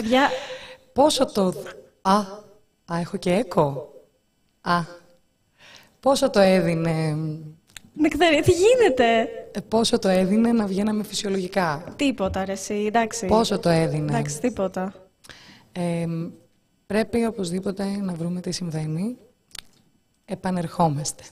Παιδιά, Πόσο το... Α, α, έχω και έκο. Α, πόσο το έδινε... νεκταρία, τι γίνεται; ε, Πόσο το έδινε να βγαίναμε φυσιολογικά. Τίποτα, ρε, εσύ, εντάξει. Πόσο το έδινε. Εντάξει, τίποτα. Ε, πρέπει οπωσδήποτε να βρούμε τι συμβαίνει. Επανερχόμαστε.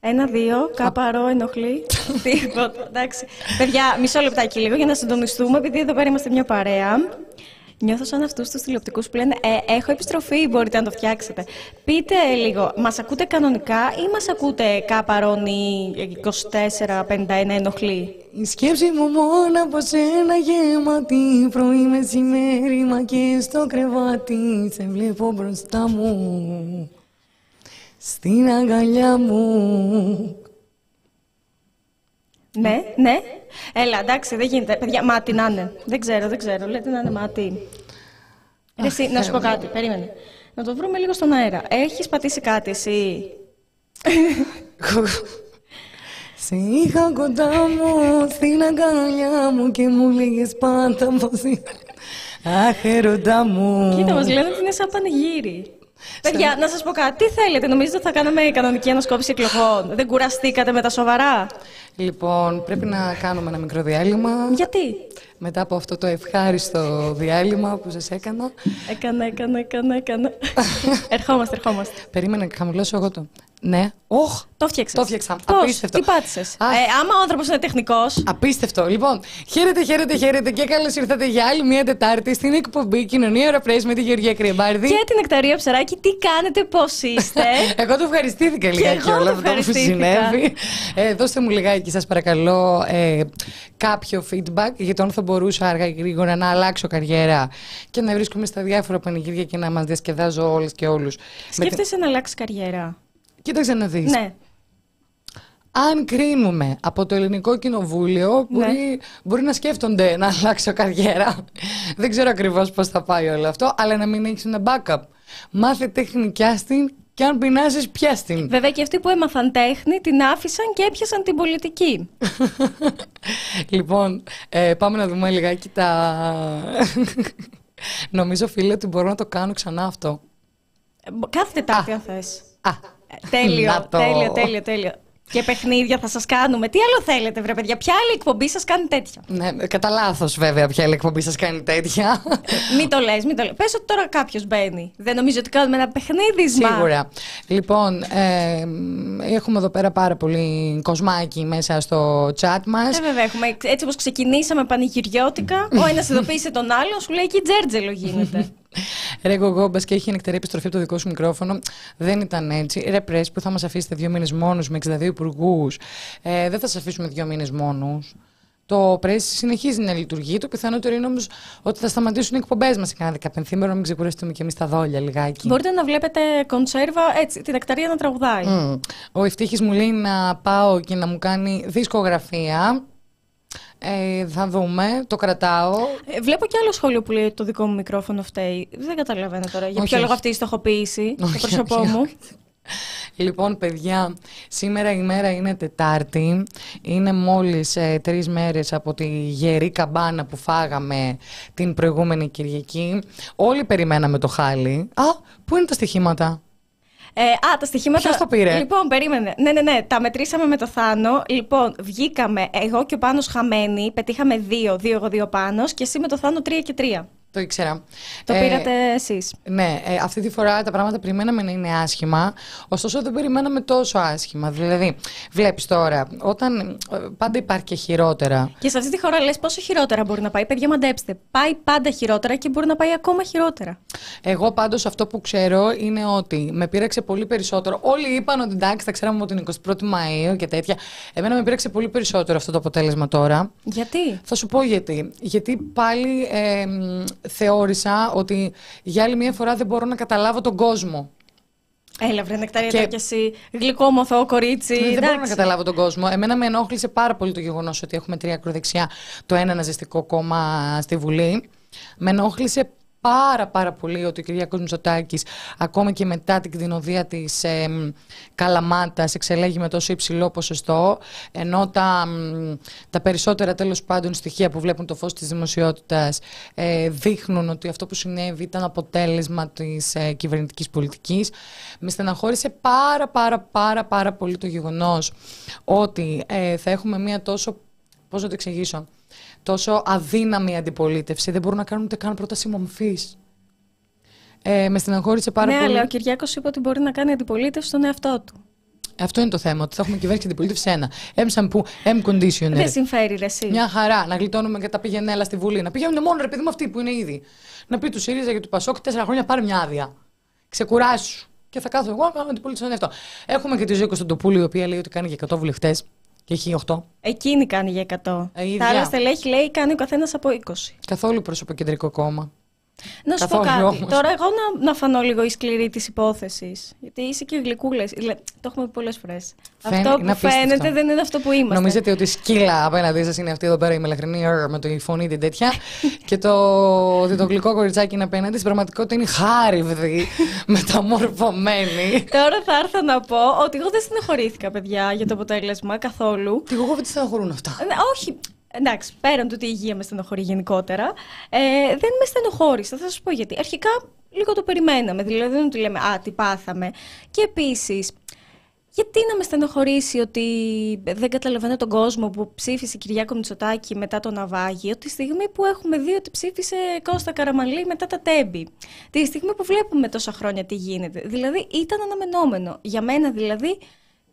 Ένα, δύο, κάπαρο, ενοχλεί. Τίποτα. Εντάξει. Παιδιά, μισό λεπτάκι λίγο για να συντονιστούμε, επειδή εδώ πέρα είμαστε μια παρέα. Νιώθω σαν αυτούς τους τηλεοπτικούς που λένε ε, Έχω επιστροφή, μπορείτε να το φτιάξετε. Πείτε λίγο, μας ακούτε κανονικά ή μας ακούτε κάπαρον 24-51 ενοχλεί; Η σκέψη μου μόνο από σένα γεμάτη Πρωί μεσημέρι μα και στο κρεβάτι Σε βλέπω μπροστά μου Στην αγκαλιά μου Ναι, ναι. Έλα, εντάξει, δεν γίνεται. Παιδιά, μάτι να είναι. Δεν ξέρω, δεν ξέρω. Λέτε να είναι μάτι. Ρε, Εσύ, να σου πω κάτι, περίμενε. Να το βρούμε λίγο στον αέρα. Έχεις πατήσει κάτι εσύ; Σε είχα κοντά μου στην αγκαλιά μου Και μου λέγες πάντα πως είναι Αχ, ερωτά μου Κοίτα, μας λένε ότι είναι σαν πανηγύρι. Παιδιά, να σας πω κάτι. Τι θέλετε, νομίζετε ότι θα κάναμε κανονική ανασκόπηση εκλογών; Δεν κουραστήκατε με τα σοβαρά; Λοιπόν, πρέπει να κάνουμε ένα μικρό διάλειμμα Γιατί; Μετά από αυτό το ευχάριστο διάλειμμα που σας έκανα Έκανα, έκανα, έκανα, έκανα. ερχόμαστε, ερχόμαστε. Περίμενε να χαμηλώσω εγώ το Ναι, όχ, Το φτιάξες. Το φτιάξα. Πώς, Απίστευτο. τι πάτησες; Αχ. Ε, άμα ο άνθρωπος είναι τεχνικός, Απίστευτο. Λοιπόν, χαίρετε, χαίρετε, χαίρετε και καλώς ήρθατε για άλλη μια Τετάρτη στην εκπομπή Κοινωνία Ωραπρές με τη Γεωργία Κρυεμπάρδη. και την Νεκταρία Ψαράκη, τι κάνετε, πώς είστε; Εγώ το ευχαριστήθηκα λιγάκι εγώ όλα το αυτό που ευχαριστήθηκα. συνέβη. Ε, δώστε μου λιγάκι, σας παρακαλώ, ε, κάποιο feedback για το αν θα μπορούσα αργά ή γρήγορα να αλλάξω καριέρα και να βρίσκομαι στα διάφορα πανηγύρια και να μας διασκεδάζω όλες και όλους. Με την- Σκέφτεσαι να αλλάξεις καριέρα; Κοίταξε να δεις. Ναι. Αν κρίνουμε από το ελληνικό κοινοβούλιο, Ναι. μπορεί, μπορεί να σκέφτονται να αλλάξω καριέρα. Δεν ξέρω ακριβώς πώς θα πάει όλο αυτό, αλλά να μην έχεις ένα backup. Μάθε τέχνη στην και αν πεινάσεις πιάσ' την. Βέβαια και αυτοί που έμαθαν τέχνη την άφησαν και έπιασαν την πολιτική. λοιπόν, ε, πάμε να δούμε λιγάκι τα... Νομίζω φίλε ότι μπορώ να το κάνω ξανά αυτό. Ε, μπο- Κάθε Τετάρτη αν θες. Α, Ε, Τέλειο, να το. τέλειο, τέλειο, τέλειο. Και παιχνίδια θα σας κάνουμε. Τι άλλο θέλετε, βρε παιδιά; Ποια άλλη εκπομπή σας κάνει τέτοια. ναι, κατά λάθος βέβαια ποια άλλη εκπομπή σας κάνει τέτοια. μην το λες, μην το λες. Πες ότι τώρα κάποιος μπαίνει. Δεν νομίζω ότι κάνουμε ένα παιχνίδισμα. Σίγουρα. Λοιπόν, ε, έχουμε εδώ πέρα πάρα πολύ κοσμάκι μέσα στο chat μας. Ε, βέβαια, έχουμε, έτσι όπως ξεκινήσαμε πανηγυριώτικα, ο ένας ειδοποίησε τον άλλον, σου λέει εκεί τζέρτζελο γίνεται. Ρε εγώ, μπας και έχει νεκτερή επιστροφή από το δικό σου μικρόφωνο. Δεν ήταν έτσι. Ρε πρέσ που θα μας αφήσετε δύο μήνες μόνους με 62 υπουργούς; Ε, δεν θα σας αφήσουμε δύο μήνες μόνους. Το πρέσ συνεχίζει να λειτουργεί. Το πιθανότερο είναι όμως ότι θα σταματήσουν οι εκπομπές μας σε κάνα δεκαπενθήμερο, να μην ξεκουραστούμε και εμείς τα δόλια λιγάκι. Μπορείτε να βλέπετε κονσέρβα έτσι, την νεκταρία να τραγουδάει. Μμ. Ο Ευτύχης μου λέει να πάω και να μου κάνει δισκογραφία. Ε, θα δούμε, το κρατάω. Ε, βλέπω και άλλο σχόλιο που λέει ότι το δικό μου μικρόφωνο φταίει. Δεν καταλαβαίνω τώρα. Για Όχι, ποιο λόγο όχι. αυτή η στοχοποίηση στο Όχι, πρόσωπό όχι, μου. όχι. Λοιπόν, παιδιά, σήμερα η μέρα είναι Τετάρτη. Είναι μόλις ε, τρεις μέρες από τη γερή καμπάνα που φάγαμε την προηγούμενη Κυριακή. Όλοι περιμέναμε το χάλι. Α, πού είναι τα στοιχήματα; Ε, α, τα στοιχήματα. Ποιος το πήρε; Λοιπόν, περίμενε. Ναι, ναι, ναι. Τα μετρήσαμε με το Θάνο. Λοιπόν, βγήκαμε εγώ και ο Πάνος χαμένοι. Πετύχαμε δύο, δύο εγώ, δύο Πάνος. Και εσύ με το Θάνο τρία και τρία. Το ήξερα. Το Ε, πήρατε εσείς. Ναι, ε, αυτή τη φορά τα πράγματα περιμέναμε να είναι άσχημα, ωστόσο δεν περιμέναμε τόσο άσχημα. Δηλαδή, βλέπεις τώρα, όταν ε, πάντα υπάρχει και χειρότερα. Και σε αυτή τη χώρα λες πόσο χειρότερα μπορεί να πάει. Παιδιά, μαντέψτε. Πάει πάντα χειρότερα και μπορεί να πάει ακόμα χειρότερα. Εγώ πάντως αυτό που ξέρω είναι ότι με πείραξε πολύ περισσότερο. Όλοι είπαν ότι εντάξει, θα ξέραμε από την 21η Μαΐου και τέτοια. Εμένα με πείραξε πολύ περισσότερο αυτό το αποτέλεσμα τώρα. Γιατί; Θα σου πω γιατί. Γιατί πάλι ε, μ, θεώρησα ότι για άλλη μια φορά δεν μπορώ να καταλάβω τον κόσμο. Έλα, βρε νεκτάρια Και- και... κι εσύ. Γλυκό μοθό κορίτσι. δεν μπορώ να εντάξει. καταλάβω τον κόσμο. Εμένα με ενόχλησε πάρα πολύ το γεγονός ότι έχουμε τρία ακροδεξιά, το ένα ναζιστικό κόμμα στη Βουλή. Με ενόχλησε πάρα πάρα πολύ ότι ο Κυριάκος Μητσοτάκης ακόμη και μετά την κτηνοδία της ε, μ, Καλαμάτας εξελέγει με τόσο υψηλό ποσοστό ενώ τα, μ, τα περισσότερα τέλος πάντων στοιχεία που βλέπουν το φως της δημοσιότητας ε, δείχνουν ότι αυτό που συνέβη ήταν αποτέλεσμα της ε, κυβερνητικής πολιτικής. Με στεναχώρησε πάρα πάρα πάρα πάρα πολύ το γεγονός ότι ε, θα έχουμε μια τόσο πώς να το εξηγήσω τόσο αδύναμη αντιπολίτευση δεν μπορούν να κάνουν ούτε καν πρόταση μομφής ε, με στεναχώρησε πάρα ναι, πολύ. αλλά ο Κυριάκος είπε ότι μπορεί να κάνει αντιπολίτευση στον εαυτό του. Αυτό είναι το θέμα, ότι θα έχουμε κυβέρνηση και αντιπολίτευση ένα. M shampoo, M conditioner. Δεν συμφέρει ρε εσύ. Μια χαρά. Να γλιτώνουμε και τα πηγενέλα στη Βουλή. Να πηγαίνουν μόνο ρε παιδί μου αυτοί που είναι ήδη. Να πει τους ΣΥΡΙΖΑ και του Πασόκ τέσσερα χρόνια πάρε μια άδεια. Ξεκουράσου. Και θα κάθω εγώ να κάνω αντιπολίτευση στον εαυτό. Έχουμε και τη ζωή Κωνσταντοπούλου, η οποία λέει ότι κάνει και 100 βουλευτέ και έχει 8. Εκείνη κάνει για 100. Ε, ίδια. Τα άλλα στελέχη λέει κάνει ο καθένας από 20. Καθόλου προσωποκεντρικό κόμμα. Να σου πω Καθόλου κάτι. όμως. Τώρα, εγώ να, να φανώ λίγο η σκληρή της υπόθεσης. Γιατί είσαι και γλυκούλες. Το έχουμε πει πολλές φορές. Φαίν- Αυτό είναι που απίστευτο. φαίνεται δεν είναι αυτό που είμαστε. Νομίζετε ότι η σκύλα απέναντί σας είναι αυτή εδώ πέρα η μελαχρινή «Αρ» με τη φωνή την τέτοια και το, ότι το γλυκό κοριτσάκι είναι απέναντι. Στην πραγματικότητα είναι χάριβδη, μεταμορφωμένη. Τώρα θα έρθω να πω ότι εγώ δεν στενοχωρήθηκα, παιδιά, για το αποτέλεσμα καθόλου. Τι εγώ δεν τη στεναχωρούν αυτά. Ε, ναι, όχι. Εντάξει, πέραν του ότι η υγεία με στενοχωρεί γενικότερα, ε, δεν με στενοχώρησε. Θα σας πω γιατί. Αρχικά λίγο το περιμέναμε. Δηλαδή δεν είναι ότι λέμε Α, τι πάθαμε. Και επίσης, γιατί να με στενοχωρήσει ότι δεν καταλαβαίνω τον κόσμο που ψήφισε Κυριάκο Μητσοτάκη μετά το ναυάγιο, τη στιγμή που έχουμε δει ότι ψήφισε Κώστα Καραμαλή μετά τα τέμπη. Τη στιγμή που βλέπουμε τόσα χρόνια τι γίνεται. Δηλαδή ήταν αναμενόμενο. Για μένα δηλαδή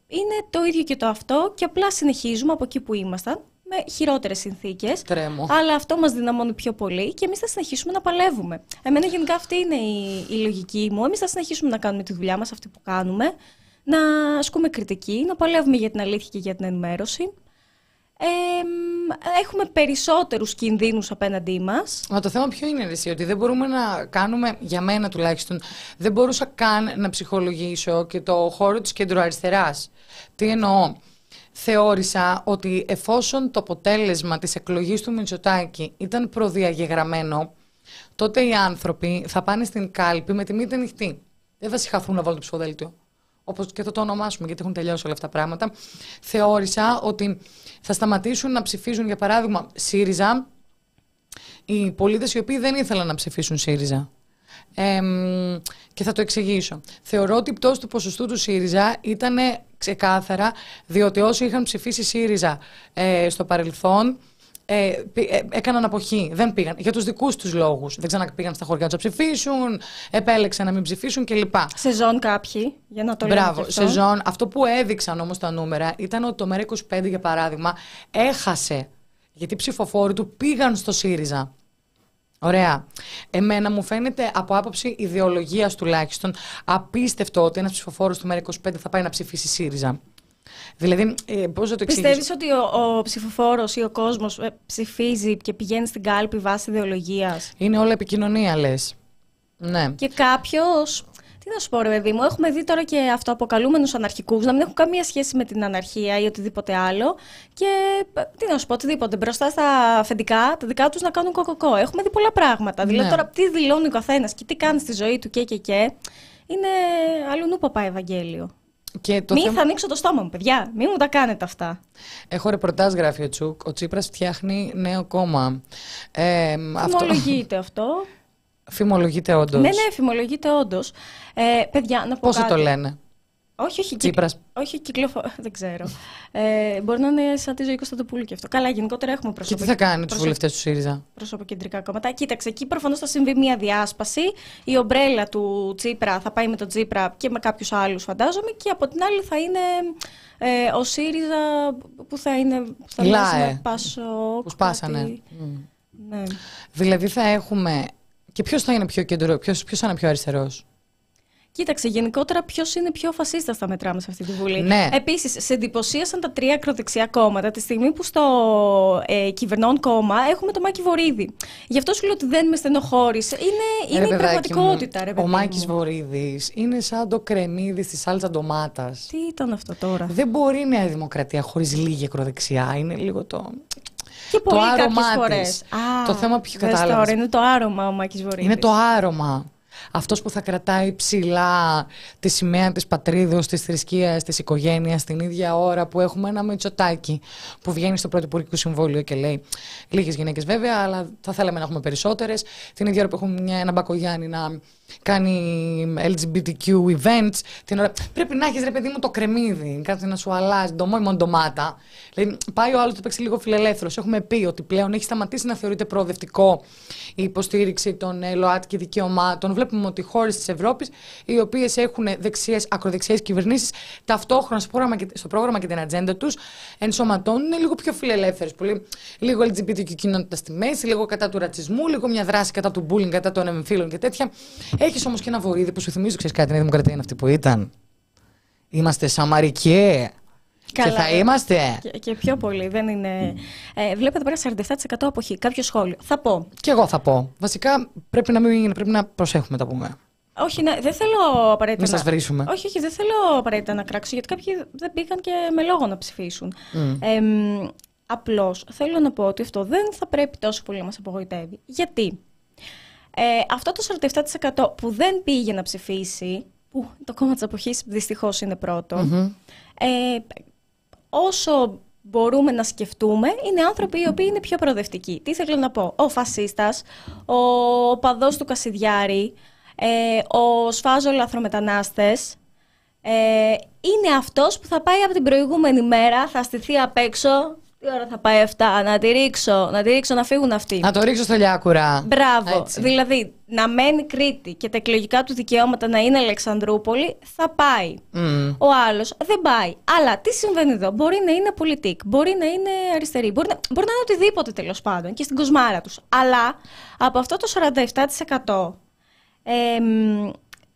είναι το ίδιο και το αυτό και απλά συνεχίζουμε από εκεί που ήμασταν με χειρότερες συνθήκες. Τρέμω. Αλλά αυτό μας δυναμώνει πιο πολύ και εμείς θα συνεχίσουμε να παλεύουμε. Εμένα γενικά αυτή είναι η, η λογική μου. Εμείς θα συνεχίσουμε να κάνουμε τη δουλειά μας, αυτή που κάνουμε, να ασκούμε κριτική, να παλεύουμε για την αλήθεια και για την ενημέρωση. Ε, μ, έχουμε περισσότερους κινδύνους απέναντί μας. Μα το θέμα ποιο είναι, ρε, εσύ, ότι δεν μπορούμε να κάνουμε, για μένα τουλάχιστον, δεν μπορούσα καν να ψυχολογήσω και το χώρο της κεντροαριστεράς. Τι εννοώ; Θεώρησα ότι εφόσον το αποτέλεσμα της εκλογής του Μητσοτάκη ήταν προδιαγεγραμμένο, τότε οι άνθρωποι θα πάνε στην κάλπη με τη μύτη ανοιχτή. Δεν θα συγχαθούν να βάλουν το ψηφοδέλτιο. Όπως και θα το ονομάσουμε, γιατί έχουν τελειώσει όλα αυτά τα πράγματα. Θεώρησα ότι θα σταματήσουν να ψηφίζουν, για παράδειγμα, ΣΥΡΙΖΑ, οι πολίτες οι οποίοι δεν ήθελαν να ψηφίσουν ΣΥΡΙΖΑ. Εμ, και θα το εξηγήσω. Θεωρώ ότι η πτώση του ποσοστού του ΣΥΡΙΖΑ ήταν ξεκάθαρα διότι όσοι είχαν ψηφίσει ΣΥΡΙΖΑ ε, στο παρελθόν ε, πη- ε, έκαναν αποχή. Δεν πήγαν. Για τους δικούς τους λόγους. Δεν ξαναπήγαν στα χωριά τους να ψηφίσουν, επέλεξαν να μην ψηφίσουν κλπ. Σεζόν κάποιοι, για να το λέμε Μπράβο, και αυτό. σεζόν. Αυτό που έδειξαν όμως τα νούμερα ήταν ότι το ΜΕΡΑ25 για παράδειγμα έχασε. Γιατί οι ψηφοφόροι του πήγαν στο ΣΥΡΙΖΑ. Ωραία. Εμένα μου φαίνεται από άποψη ιδεολογίας τουλάχιστον απίστευτο ότι ένας ψηφοφόρος του ΜΕΡΑ25 θα πάει να ψηφίσει ΣΥΡΙΖΑ. Δηλαδή, ε, πώς να το εξηγήσω; Πιστεύεις ότι ο, ο ψηφοφόρος ή ο κόσμος ε, ψηφίζει και πηγαίνει στην κάλπη βάσει ιδεολογίας; Είναι όλα επικοινωνία λες. Ναι. Και κάποιος. Τι να σου πω, ρε παιδί μου, έχουμε δει τώρα και αυτοαποκαλούμενους αναρχικούς να μην έχουν καμία σχέση με την αναρχία ή οτιδήποτε άλλο. Και ε, τι να σου πω, οτιδήποτε μπροστά στα αφεντικά, τα δικά τους να κάνουν κοκοκό. Έχουμε δει πολλά πράγματα. Ναι. Δηλαδή τώρα τι δηλώνει ο καθένας και τι κάνει στη ζωή του και και και. Είναι αλλού νου παπά Ευαγγέλιο. Και το Μην θέμα- θα ανοίξω το στόμα μου, παιδιά. Μην μου τα κάνετε αυτά. Έχω ρεπορτάζ γράφει ο Τσούκ. Ο Τσίπρας φτιάχνει νέο κόμμα. Ε, αυτό... Φημολογείται αυτό. Φημολογείται όντως. Ναι, ναι, φημολογείται όντως. Ε, παιδιά, να πω Πόσο κάτι. το λένε; Όχι, όχι, κυκλ... Τσίπρας. όχι κυκλοφο... δεν ξέρω. Ε, μπορεί να είναι σαν τη ζωή Κωνσταντοπούλου και αυτό. Καλά, γενικότερα έχουμε Και προσωπικά. τι θα κάνει τους προσωπ- βουλευτές του ΣΥΡΙΖΑ; προσωποκεντρικά κόμματα. Κοίταξε, εκεί προφανώς θα συμβεί μια διάσπαση. Η ομπρέλα του Τσίπρα θα πάει με τον Τσίπρα και με κάποιους άλλους, φαντάζομαι. Και από την άλλη θα είναι ε, ο ΣΥΡΙΖΑ που θα είναι. που Θα Η μοιάζει ΛΑΕ. με Πάσο. Που σπάσανε. Μμ. Ναι. Δηλαδή θα έχουμε. Και ποιος θα είναι πιο κεντρό, ποιος θα είναι πιο αριστερός; Κοίταξε, γενικότερα ποιος είναι πιο φασίστας θα μετράμε σε αυτή τη Βουλή; Ναι. Επίσης, σε εντυπωσίασαν τα τρία ακροδεξιά κόμματα τη στιγμή που στο ε, κυβερνών κόμμα έχουμε το Μάκη Βορύδη. Γι' αυτό σου λέω ότι δεν με στενοχώρησε. Είναι, είναι Ρε, η παιδάκι πραγματικότητα, μου, ρε Ο παιδί Μάκης μου. Βορύδης είναι σαν το κρεμμύδι στη σάλτσα ντομάτας. Τι ήταν αυτό τώρα; Δεν μπορεί η Νέα Δημοκρατία χωρίς λίγη ακροδεξιά. Είναι λίγο το. Και πολύ άρωμά κάποιες της. φορές. Α, Το θέμα ποιο δες κατάλαβες. Τώρα, είναι το άρωμα ο Μάκης Βορύδης. Είναι το άρωμα. Αυτός που θα κρατάει ψηλά τη σημαία της πατρίδος, της θρησκείας, της οικογένειας την ίδια ώρα που έχουμε ένα Μητσοτάκι που βγαίνει στο Πρωθυπουργικό Συμβόλιο και λέει λίγες γυναίκες βέβαια αλλά θα θέλαμε να έχουμε περισσότερες. Την ίδια ώρα που έχουμε μια, ένα Μπακογιάννη να κάνει LGBTQ events την ώρα... πρέπει να έχεις ρε παιδί μου το κρεμμύδι κάτι να σου αλλάζει ντομό ή μόνο ντομάτα. Δηλαδή, πάει ο άλλος το παίξει λίγο φιλελεύθερος. Έχουμε πει ότι πλέον έχει σταματήσει να θεωρείται προοδευτικό η υποστήριξη των ε, ΛΟΑΤΚΙ δικαιωμάτων. Βλέπουμε ότι χώρες της Ευρώπης, οι οποίες έχουν δεξιές, ακροδεξιές κυβερνήσεις, ταυτόχρονα στο πρόγραμμα, και, στο πρόγραμμα και την ατζέντα τους ενσωματώνουν λίγο πιο φιλελεύθερες. Πολύ, λίγο LGBTQ κοινότητα στη μέση, λίγο κατά του ρατσισμού, λίγο μια δράση κατά του bullying, κατά των εμφύλων και τέτοια. Έχεις όμως και ένα βορίδι που σου θυμίζει, ξέρεις κάτι, η Νέα Δημοκρατία είναι αυτή που ήταν; Είμαστε Σαμαρικέ. Καλά, και θα ε. είμαστε. Και, και πιο πολύ. Δεν είναι... Ε, βλέπετε πέρα 47% αποχή. Κάποιο σχόλιο. Θα πω. Και εγώ θα πω. Βασικά πρέπει να, μην, πρέπει να προσέχουμε τα πούμε. Όχι, ναι, δεν θέλω απαραίτητα. Μην να- σας βρίσουμε. Όχι, όχι, δεν θέλω απαραίτητα να κράξω, γιατί κάποιοι δεν πήγαν και με λόγο να ψηφίσουν. Μμ. Εμ, Απλώς θέλω να πω ότι αυτό δεν θα πρέπει τόσο πολύ να μας απογοητεύει. Γιατί; Ε, αυτό το 47% που δεν πήγε να ψηφίσει, που το κόμμα της αποχής δυστυχώς είναι πρώτο, ε, όσο μπορούμε να σκεφτούμε, είναι άνθρωποι οι οποίοι είναι πιο προοδευτικοί. Τι θέλω να πω; Ο φασίστας, ο παδός του Κασιδιάρη, ε, ο σφάζο λαθρομετανάστες, ε, είναι αυτός που θα πάει από την προηγούμενη μέρα, θα στηθεί απ' έξω, τι ώρα θα πάει αυτά, να τη ρίξω, να τη ρίξω να φύγουν αυτοί. Να το ρίξω στο λιάκουρα. Μπράβο. Έτσι. Δηλαδή, να μένει Κρήτη και τα εκλογικά του δικαιώματα να είναι Αλεξανδρούπολη, θα πάει. Μμ. Ο άλλος δεν πάει. Αλλά τι συμβαίνει εδώ; Μπορεί να είναι πολιτικ, μπορεί να είναι αριστερή, μπορεί να, μπορεί να είναι οτιδήποτε τέλος πάντων και στην κοσμάρα τους. Αλλά από αυτό το 47%. εμ,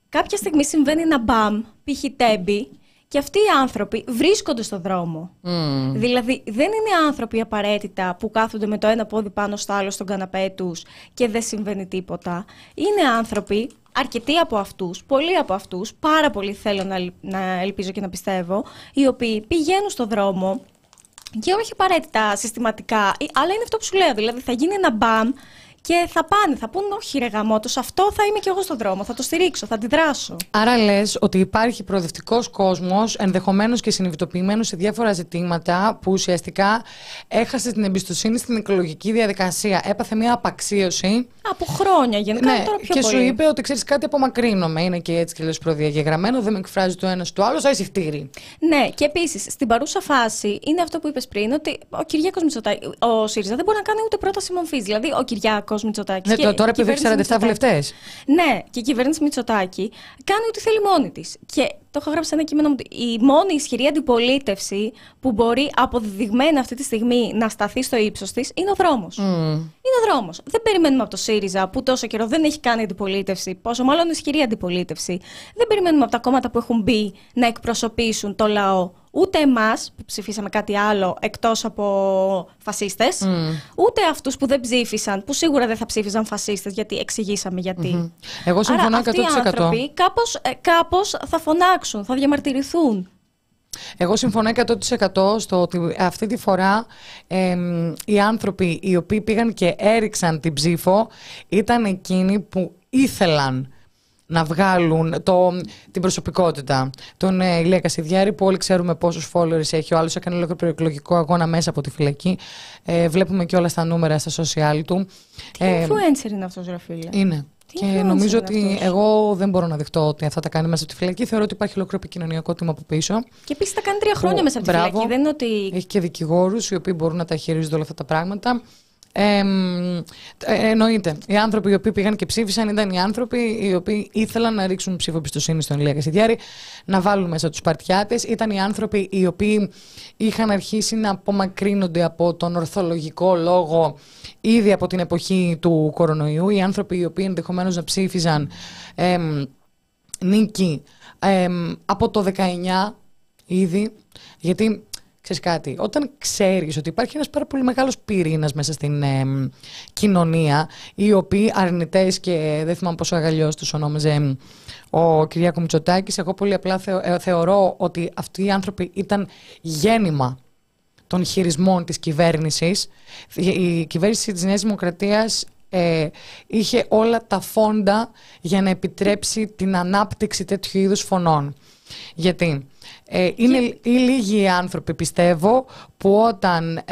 κάποια στιγμή συμβαίνει ένα μπαμ, π.χ. τέμπη, και αυτοί οι άνθρωποι βρίσκονται στο δρόμο. Μμ. Δηλαδή, δεν είναι άνθρωποι απαραίτητα που κάθονται με το ένα πόδι πάνω στο άλλο στον καναπέ τους και δεν συμβαίνει τίποτα. Είναι άνθρωποι, αρκετοί από αυτούς, πολλοί από αυτούς, πάρα πολύ θέλω να, ελ- να ελπίζω και να πιστεύω, οι οποίοι πηγαίνουν στο δρόμο και όχι απαραίτητα συστηματικά, ε, αλλά είναι αυτό που σου λέω. Δηλαδή, θα γίνει ένα μπαμ και θα πάνε, θα πούν όχι ρε γαμώτος, αυτό θα είμαι και εγώ στον δρόμο, θα το στηρίξω, θα αντιδράσω. Άρα λες ότι υπάρχει προοδευτικός κόσμος, ενδεχομένως και συνειδητοποιημένος σε διάφορα ζητήματα, που ουσιαστικά έχασε την εμπιστοσύνη στην εκλογική διαδικασία. Έπαθε μια απαξίωση. Από χρόνια γενικά, ναι, τώρα πιο και πολύ. σου είπε ότι ξέρεις κάτι, απομακρύνομαι. Είναι και έτσι και λες προδιαγεγραμμένο, δεν με εκφράζει το ένας του άλλος, άσε χτύρι. Ναι, και επίσης στην παρούσα φάση είναι αυτό που είπες πριν, ότι ο Κυριάκος Μητσοτάκη, ο ΣΥΡΙΖΑ δεν μπορεί να κάνει ούτε πρόταση μορφής. Δηλαδή, ο Κυριάκος Μητσοτάκης. Ναι, το- τώρα επειδή έχει 47 βουλευτές. Ναι, και η κυβέρνηση Μητσοτάκη κάνει ό,τι θέλει μόνη της. Και το έχω γράψει σε ένα κείμενο μου. ότι Η μόνη ισχυρή αντιπολίτευση που μπορεί αποδεδειγμένα αυτή τη στιγμή να σταθεί στο ύψος της είναι ο δρόμος. Είναι ο δρόμος. Δεν περιμένουμε από το ΣΥΡΙΖΑ που τόσο καιρό δεν έχει κάνει αντιπολίτευση, πόσο μάλλον ισχυρή αντιπολίτευση. Δεν περιμένουμε από τα κόμματα που έχουν μπει να εκπροσωπήσουν το λαό. Ούτε εμάς που ψηφίσαμε κάτι άλλο εκτός από φασίστες, ούτε αυτούς που δεν ψήφισαν, που σίγουρα δεν θα ψήφιζαν φασίστες, γιατί εξηγήσαμε γιατί. Εγώ συμφωνώ Άρα, 100%. αυτοί οι άνθρωποι κάπως, ε, κάπως θα φωνάξουν, θα διαμαρτυρηθούν. Εγώ συμφωνώ 100% στο ότι αυτή τη φορά εμ, οι άνθρωποι οι οποίοι πήγαν και έριξαν την ψήφο ήταν εκείνοι που ήθελαν να βγάλουν το, την προσωπικότητα. Τον ε, Ηλία Κασιδιάρη που όλοι ξέρουμε πόσους followers έχει. Ο άλλος έκανε ολόκληρο προεκλογικό αγώνα μέσα από τη φυλακή. Ε, βλέπουμε και όλα στα νούμερα στα social του. Τι Ε, influencer είναι αυτός, ρε φίλε; είναι. και νομίζω ότι εγώ δεν μπορώ να δεχτώ ότι αυτά τα κάνει μέσα από τη φυλακή. Θεωρώ ότι υπάρχει ολόκληρο επικοινωνιακό τμήμα από πίσω. Και επίσης τα κάνει τρία χρόνια μέσα από τη φυλακή. Δεν είναι ότι... Έχει και δικηγόρους οι οποίοι μπορούν να τα χειρίζονται όλα αυτά τα πράγματα. Ε, εννοείται. Οι άνθρωποι οι οποίοι πήγαν και ψήφισαν ήταν οι άνθρωποι οι οποίοι ήθελαν να ρίξουν ψήφο εμπιστοσύνη στον Ηλία Κασιδιάρη, να βάλουν μέσα τους παρτιάτε. Ήταν οι άνθρωποι οι οποίοι είχαν αρχίσει να απομακρύνονται από τον ορθολογικό λόγο ήδη από την εποχή του κορονοϊού. Οι άνθρωποι οι οποίοι ενδεχομένως να ψήφιζαν ε, νίκη από το 19 ήδη. Γιατί Ξέρεις κάτι, όταν ξέρεις ότι υπάρχει ένας πάρα πολύ μεγάλος πυρήνας μέσα στην κοινωνία, οι οποίοι αρνητές και δεν θυμάμαι πόσο αγαλιός τους ονόμαζε ο Κυριάκος Μητσοτάκης, εγώ πολύ απλά ε, θεωρώ ότι αυτοί οι άνθρωποι ήταν γέννημα των χειρισμών της κυβέρνησης. Η κυβέρνηση της Νέας Δημοκρατίας ε, είχε όλα τα φόντα για να επιτρέψει την ανάπτυξη τέτοιου είδους φωνών. Γιατί; Ε, είναι οι λίγοι άνθρωποι, πιστεύω, που όταν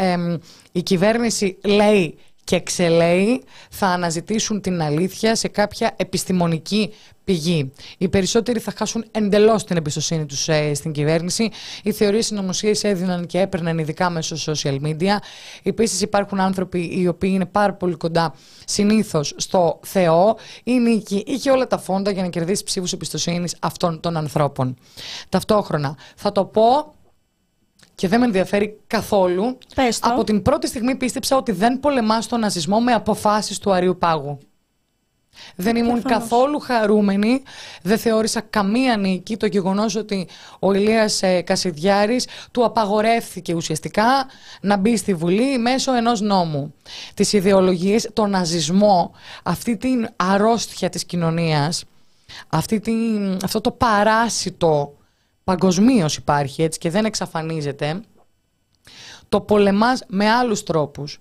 η κυβέρνηση λέει και εξελέει, θα αναζητήσουν την αλήθεια σε κάποια επιστημονική πηγή. Οι περισσότεροι θα χάσουν εντελώς την εμπιστοσύνη τους ε, στην κυβέρνηση. Οι θεωρίες συνωμοσίες έδιναν και έπαιρναν ειδικά μέσω social media. Επίσης, υπάρχουν άνθρωποι οι οποίοι είναι πάρα πολύ κοντά συνήθως στο Θεό. Η νίκη είχε όλα τα φόντα για να κερδίσει ψήφους εμπιστοσύνης αυτών των ανθρώπων. Ταυτόχρονα, θα το πω και δεν με ενδιαφέρει καθόλου. Από την πρώτη στιγμή πίστεψα ότι δεν πολεμά τον ναζισμό με αποφάσεις του Αριού Πάγου. Δεν ήμουν καθόλου χαρούμενη, δεν θεώρησα καμία νίκη το γεγονός ότι ο Ηλίας ε, Κασιδιάρης του απαγορεύθηκε ουσιαστικά να μπει στη Βουλή μέσω ενός νόμου. Τις ιδεολογίες, τον ναζισμό, αυτή την αρρώστια της κοινωνίας, αυτή την, αυτό το παράσιτο παγκοσμίως υπάρχει έτσι και δεν εξαφανίζεται, το πολεμάς με άλλους τρόπους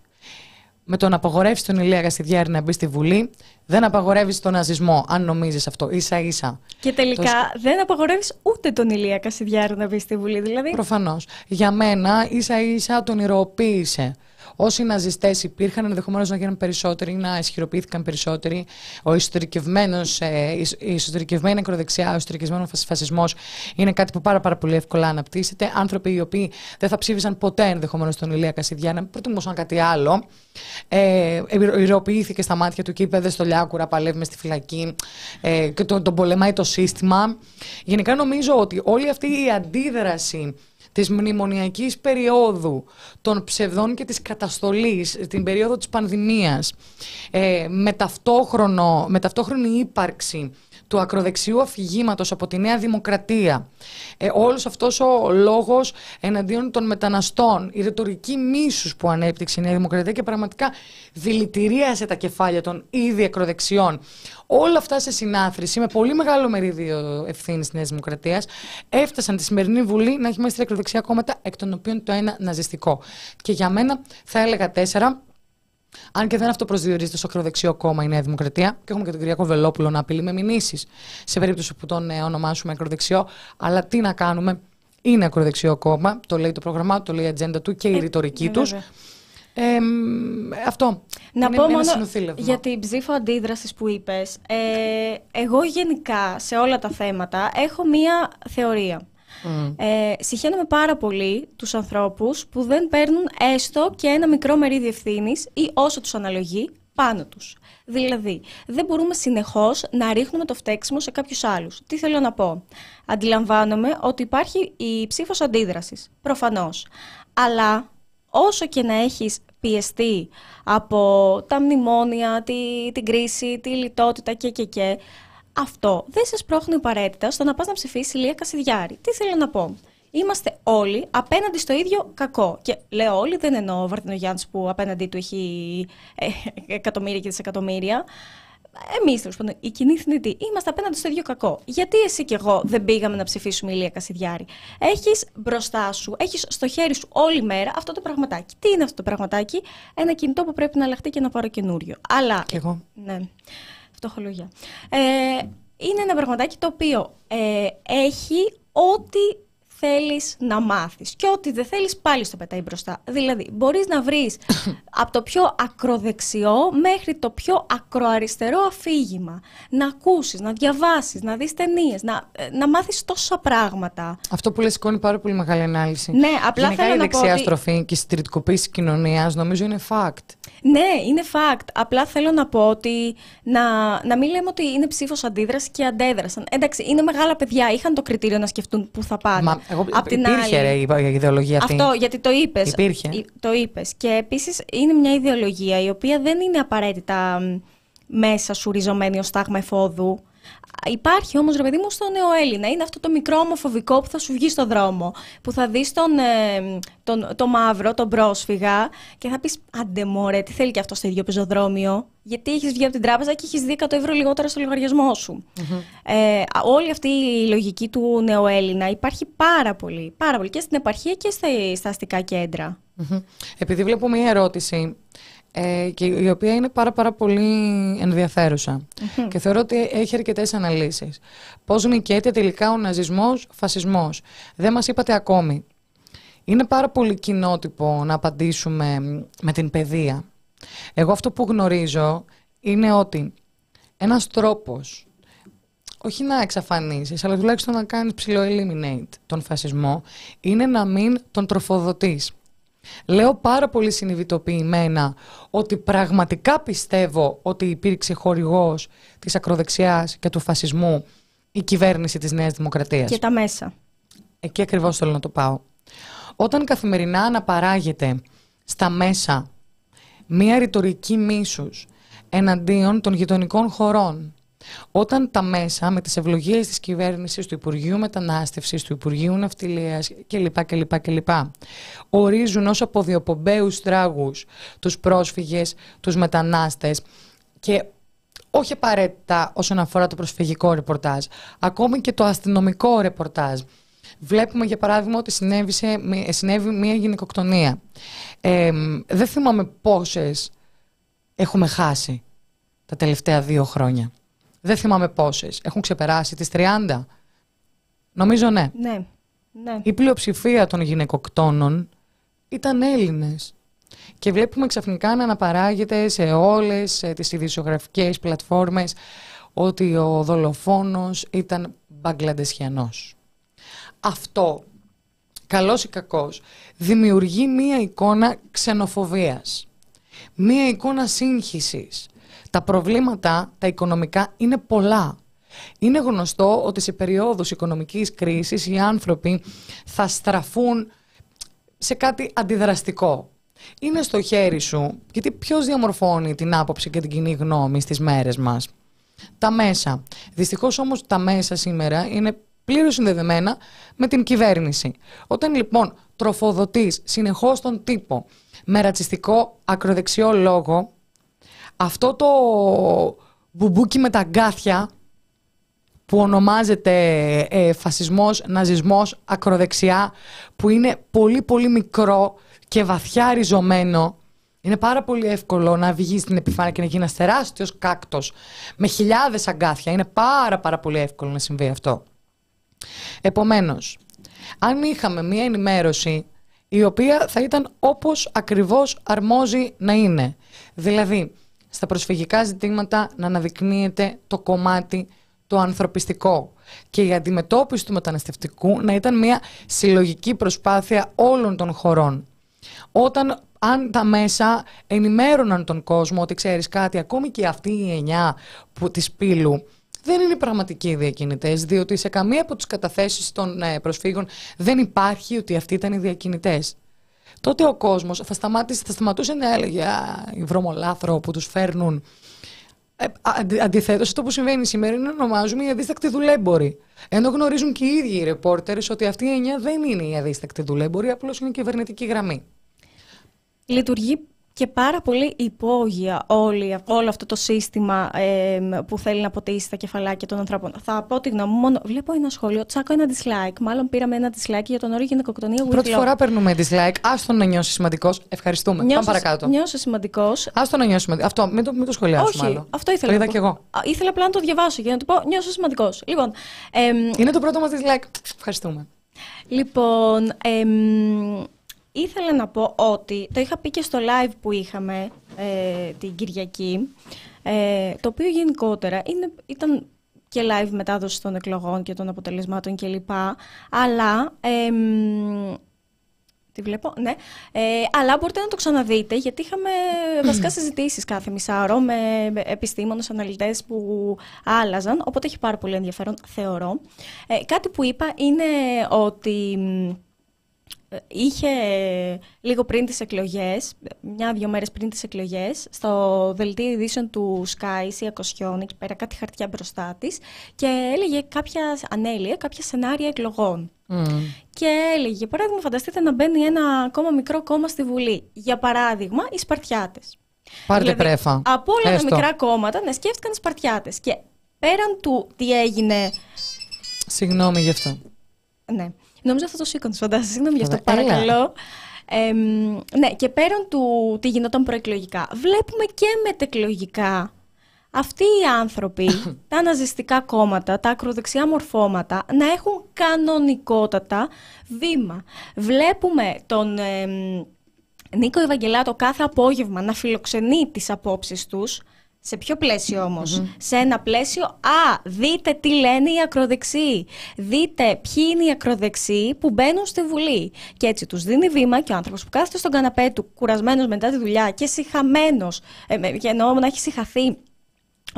με το να απαγορεύεις τον Ηλία Κασιδιάρη να μπει στη Βουλή, δεν απαγορεύεις τον ναζισμό, αν νομίζεις αυτό, ίσα ίσα. Και τελικά δεν απαγορεύεις ούτε τον Ηλία Κασιδιάρη να μπει στη Βουλή, δηλαδή. Προφανώς. Για μένα ίσα ίσα τον ηρωοποίησε. Όσοι ναζιστές υπήρχαν, ενδεχομένως να γίνουν περισσότεροι, να ισχυροποιήθηκαν περισσότεροι. Ο εσωτερικευμένος, ε, η εσωτερικευμένη ακροδεξιά, ο εσωτερικευμένο φασισμός είναι κάτι που πάρα, πάρα πολύ εύκολα αναπτύσσεται. Άνθρωποι οι οποίοι δεν θα ψήφισαν ποτέ ενδεχομένως τον Ηλία Κασιδιάνα, προτιμούσαν κάτι άλλο. Ε, ηρωοποιήθηκε στα μάτια του και είπε: Δεν στο Λιάκουρα, παλεύει στη φυλακή ε, και τον, τον πολεμάει το σύστημα. Γενικά νομίζω ότι όλη αυτή η αντίδραση της μνημονιακής περίοδου των ψευδών και της καταστολής, την περίοδο της πανδημίας, ε, με, ταυτόχρονο, με ταυτόχρονη ύπαρξη του ακροδεξιού αφηγήματος από τη Νέα Δημοκρατία, ε, όλος αυτός ο λόγος εναντίον των μεταναστών, η ρητορική μίσους που ανέπτυξε η Νέα Δημοκρατία και πραγματικά δηλητηρίασε τα κεφάλια των ήδη ακροδεξιών. Όλα αυτά σε συνάθρηση, με πολύ μεγάλο μερίδιο ευθύνης της Νέας Δημοκρατίας, έφτασαν τη σημερινή Βουλή να έχει μέσα ακροδεξιά κόμματα, εκ των οποίων το ένα ναζιστικό. Και για μένα θα έλεγα τέσσερα, αν και δεν αυτό προσδιορίζεται στο ακροδεξιό κόμμα η Νέα Δημοκρατία, και έχουμε και τον Κυριακό Βελόπουλο να απειλεί με μηνύσεις σε περίπτωση που τον ε, ονομάσουμε ακροδεξιό. Αλλά τι να κάνουμε, είναι ακροδεξιό κόμμα, το λέει το πρόγραμμά του, το λέει η ατζέντα του και η ε, ρητορική ε, τους. Ε, αυτό. Να είναι, πω μόνο για την ψήφο αντίδρασης που είπες. Ε, εγώ γενικά σε όλα τα θέματα έχω μία θεωρία. Mm. Ε, συχαίνομαι πάρα πολύ τους ανθρώπους που δεν παίρνουν έστω και ένα μικρό μερίδιο ευθύνης ή όσο τους αναλογεί πάνω τους. Δηλαδή, δεν μπορούμε συνεχώς να ρίχνουμε το φταίξιμο σε κάποιους άλλους. Τι θέλω να πω; Αντιλαμβάνομαι ότι υπάρχει η ψήφος αντίδρασης, προφανώς. Αλλά όσο και να έχεις πιεστεί από τα μνημόνια, τη, την κρίση, τη λιτότητα και και και, αυτό δεν σε σπρώχνει απαραίτητα στο να πας να ψηφίσεις Λία Κασιδιάρη. Τι θέλω να πω; Είμαστε όλοι απέναντι στο ίδιο κακό. Και λέω όλοι, δεν εννοώ ο Βαρτινογιάννης που απέναντί του έχει ε, εκατομμύρια και δισεκατομμύρια. Εμείς, τέλος πάντων, η κοινή θνητή, είμαστε απέναντι στο ίδιο κακό. Γιατί εσύ και εγώ δεν πήγαμε να ψηφίσουμε Ηλία Κασιδιάρη; Έχεις μπροστά σου, έχεις στο χέρι σου όλη μέρα αυτό το πραγματάκι. Τι είναι αυτό το πραγματάκι, Ένα κινητό που πρέπει να αλλάχτεί και να πάρω καινούριο. Αλλά. Κι εγώ. Ναι. Φτωχολογία. Ε, είναι ένα πραγματάκι το οποίο ε, έχει ό,τι θέλεις να μάθεις και ό,τι δεν θέλεις πάλι στο πετάει μπροστά. Δηλαδή, μπορείς να βρεις από το πιο ακροδεξιό μέχρι το πιο ακροαριστερό αφήγημα. Να ακούσεις, να διαβάσεις, να δεις ταινίες, να, ε, να μάθεις τόσα πράγματα. Αυτό που λες σηκώνει πάρα πολύ μεγάλη ανάλυση. Ναι, απλά Γενικά θέλω η να πω δεξιά ότι- στροφή και η συντηρητικοποίηση της κοινωνίας νομίζω είναι fact. Ναι, είναι fact. Απλά θέλω να πω ότι να, να μην λέμε ότι είναι ψήφος αντίδρασης και αντέδρασαν. Εντάξει, είναι μεγάλα παιδιά. Είχαν το κριτήριο να σκεφτούν πού θα πάνε. Μα εγώ, Απ' την υπήρχε άλλη- ρε, η η ιδεολογία αυτή. Αυτό, γιατί το είπες. Υπήρχε. Το είπες. Και επίσης είναι μια ιδεολογία η οποία δεν είναι απαραίτητα μ, μέσα σου ριζωμένη ως τάγμα εφόδου. Υπάρχει όμως, ρε παιδί μου, στο νεοέλληνα. Είναι αυτό το μικρό ομοφοβικό που θα σου βγει στο δρόμο. Που θα δεις τον, ε, τον, το μαύρο, τον πρόσφυγα και θα πεις «Άντε μωρέ, τι θέλει και αυτός στο ίδιο πεζοδρόμιο». Γιατί έχεις βγει από την τράπεζα και έχεις 10 ευρώ λιγότερα στο λογαριασμό σου. Ε, α- όλη αυτή η λογική του νεοέλληνα υπάρχει πάρα πολύ, πάρα πολύ και στην επαρχία και στα, στα αστικά κέντρα. Μμμ. Επειδή βλέπω μία ερώτηση ε, και η οποία είναι πάρα πάρα πολύ ενδιαφέρουσα και θεωρώ ότι έχει αρκετές αναλύσεις. Πώς νικέται τελικά ο ναζισμός, φασισμός. Δεν μας είπατε ακόμη. Είναι πάρα πολύ κοινότυπο να απαντήσουμε με την παιδεία. Εγώ αυτό που γνωρίζω είναι ότι ένας τρόπος όχι να εξαφανίσεις, αλλά τουλάχιστον να κάνεις ψηλό eliminate τον φασισμό, είναι να μην τον τροφοδοτείς. Λέω πάρα πολύ συνειδητοποιημένα ότι πραγματικά πιστεύω ότι υπήρξε χορηγός της ακροδεξιάς και του φασισμού η κυβέρνηση της Νέας Δημοκρατίας. Και τα μέσα. Εκεί ακριβώς θέλω να το πάω. Όταν καθημερινά αναπαράγεται στα μέσα μία ρητορική μίσους εναντίον των γειτονικών χωρών, όταν τα μέσα με τις ευλογίες της κυβέρνησης, του Υπουργείου Μετανάστευσης, του Υπουργείου Ναυτιλίας κλπ. κλπ, κλπ ορίζουν ως αποδιοπομπαίους τράγους τους πρόσφυγες, τους μετανάστες και όχι απαραίτητα όσον αφορά το προσφυγικό ρεπορτάζ, ακόμη και το αστυνομικό ρεπορτάζ. Βλέπουμε για παράδειγμα ότι συνέβησε, μη- συνέβη μια γυναικοκτονία. Ε, δεν θυμάμαι πόσες έχουμε χάσει τα τελευταία δύο χρόνια. Δεν θυμάμαι πόσες. Έχουν ξεπεράσει τις 30. Νομίζω ναι. Ναι. ναι. Η πλειοψηφία των γυναικοκτόνων ήταν Έλληνες. Και βλέπουμε ξαφνικά να αναπαράγεται σε όλες ε, τις ειδησιογραφικές πλατφόρμες ότι ο δολοφόνος ήταν Μπαγκλαντεσιανός. Αυτό, καλός ή κακός, δημιουργεί μία εικόνα ξενοφοβίας. Μία εικόνα σύγχυσης. Τα προβλήματα, τα οικονομικά, είναι πολλά. Είναι γνωστό ότι σε περιόδους οικονομικής κρίσης οι άνθρωποι θα στραφούν σε κάτι αντιδραστικό. Είναι στο χέρι σου, γιατί ποιος διαμορφώνει την άποψη και την κοινή γνώμη στις μέρες μας; Τα μέσα. Δυστυχώς όμως τα μέσα σήμερα είναι πλήρως συνδεδεμένα με την κυβέρνηση. Όταν λοιπόν τροφοδοτείς συνεχώς τον τύπο με ρατσιστικό ακροδεξιό λόγο, αυτό το μπουμπούκι με τα γκάθια που ονομάζεται ε, φασισμός, ναζισμός, ακροδεξιά, που είναι πολύ πολύ μικρό και βαθιά ριζωμένο, είναι πάρα πολύ εύκολο να βγει στην επιφάνεια και να γίνει ένας τεράστιος κάκτος με χιλιάδες αγκάθια. Είναι πάρα πάρα πολύ εύκολο να συμβεί αυτό. Επομένως, αν είχαμε μία ενημέρωση η οποία θα ήταν όπως ακριβώς αρμόζει να είναι. Δηλαδή, στα προσφυγικά ζητήματα να αναδεικνύεται το κομμάτι το ανθρωπιστικό και η αντιμετώπιση του μεταναστευτικού να ήταν μια συλλογική προσπάθεια όλων των χωρών. Όταν αν τα μέσα ενημέρωναν τον κόσμο ότι ξέρεις κάτι, ακόμη και αυτή η εννιά που, της πύλου δεν είναι πραγματικοί διακινητές, διότι σε καμία από τις καταθέσεις των ε, προσφύγων δεν υπάρχει ότι αυτοί ήταν οι διακινητές. Τότε ο κόσμος θα, σταμάτησε, θα σταματούσε να έλεγε «Α, οι βρωμολάθρο που τους φέρνουν ε, αντι, Αντιθέτως, αυτό που συμβαίνει σήμερα είναι να ονομάζουμε οι αδίστακτοι δουλέμποροι. Ενώ γνωρίζουν και οι ίδιοι οι ρεπόρτερες ότι αυτή η εννιά δεν είναι οι αδίστακτοι δουλέμποροι, απλώς είναι κυβερνητική γραμμή. Λειτουργεί και πάρα πολύ υπόγεια όλη, όλο αυτό το σύστημα ε, που θέλει να ποτίσει τα κεφαλάκια των ανθρώπων. Θα πω τη γνώμη μου μόνο. Βλέπω ένα σχόλιο, τσάκω ένα dislike. Μάλλον πήραμε ένα dislike για τον όρο γυναικοκτονία. with Πρώτη love. φορά παίρνουμε dislike. Άστο να νιώσει σημαντικός. Ευχαριστούμε. Νιώσω- Πάμε παρακάτω. Νιώσω σημαντικός. Άστο να νιώσει σημαντικός. Αυτό, μην το, μην το σχολιάσουμε Όχι, άλλο. αυτό ήθελα Το να είδα πω. κι εγώ. Α, Ήθελα απλά να το διαβάσω για να του πω νιώσω σημαντικός. Λοιπόν, εμ, Είναι το πρώτο μας dislike. Ευχαριστούμε. Λοιπόν, εμ, ήθελα να πω ότι το είχα πει και στο live που είχαμε ε, την Κυριακή, ε, το οποίο γενικότερα είναι, ήταν και live μετάδοση των εκλογών και των αποτελεσμάτων κλπ. Αλλά εμ, Τη βλέπω, ναι. Ε, αλλά μπορείτε να το ξαναδείτε, γιατί είχαμε βασικά συζητήσεις κάθε μισάωρο με επιστήμονες, αναλυτές που άλλαζαν, οπότε έχει πάρα πολύ ενδιαφέρον, θεωρώ. Ε, κάτι που είπα είναι ότι ε, είχε λίγο πριν τις εκλογές, μια-δυο μέρες πριν τις εκλογές, στο δελτίο ειδήσεων του Sky, η Ακοσιόνη, εκεί πέρα κάτι χαρτιά μπροστά της και έλεγε κάποια ανέλεια, κάποια σενάρια εκλογών. Και έλεγε, για παράδειγμα, φανταστείτε να μπαίνει ένα ακόμα μικρό κόμμα στη Βουλή. Για παράδειγμα, οι Σπαρτιάτες. Πάρτε Δηλαδή, πρέφα. Από όλα Έστω. τα μικρά κόμματα, να σκέφτηκαν οι Σπαρτιάτες. Και πέραν του τι έγινε Συγγνώμη γι' αυτό. ναι. Νόμιζα αυτό το σήκωνε, φαντάζεσαι. Συγγνώμη γι' αυτό, Έλα. παρακαλώ. Εμ, ναι, και πέραν του τι γινόταν προεκλογικά, βλέπουμε και μετεκλογικά αυτοί οι άνθρωποι, τα ναζιστικά κόμματα, τα ακροδεξιά μορφώματα, να έχουν κανονικότατα βήμα. Βλέπουμε τον εμ, Νίκο Ευαγγελάτο κάθε απόγευμα να φιλοξενεί τις απόψεις τους, σε ποιο πλαίσιο όμως; Σε ένα πλαίσιο, α, δείτε τι λένε οι ακροδεξιοί. Δείτε ποιοι είναι οι ακροδεξιοί που μπαίνουν στη Βουλή. Και έτσι τους δίνει βήμα και ο άνθρωπος που κάθεται στον καναπέ του, κουρασμένος μετά τη δουλειά και συχαμένος, ε, με- και εννοώ να έχει συχαθεί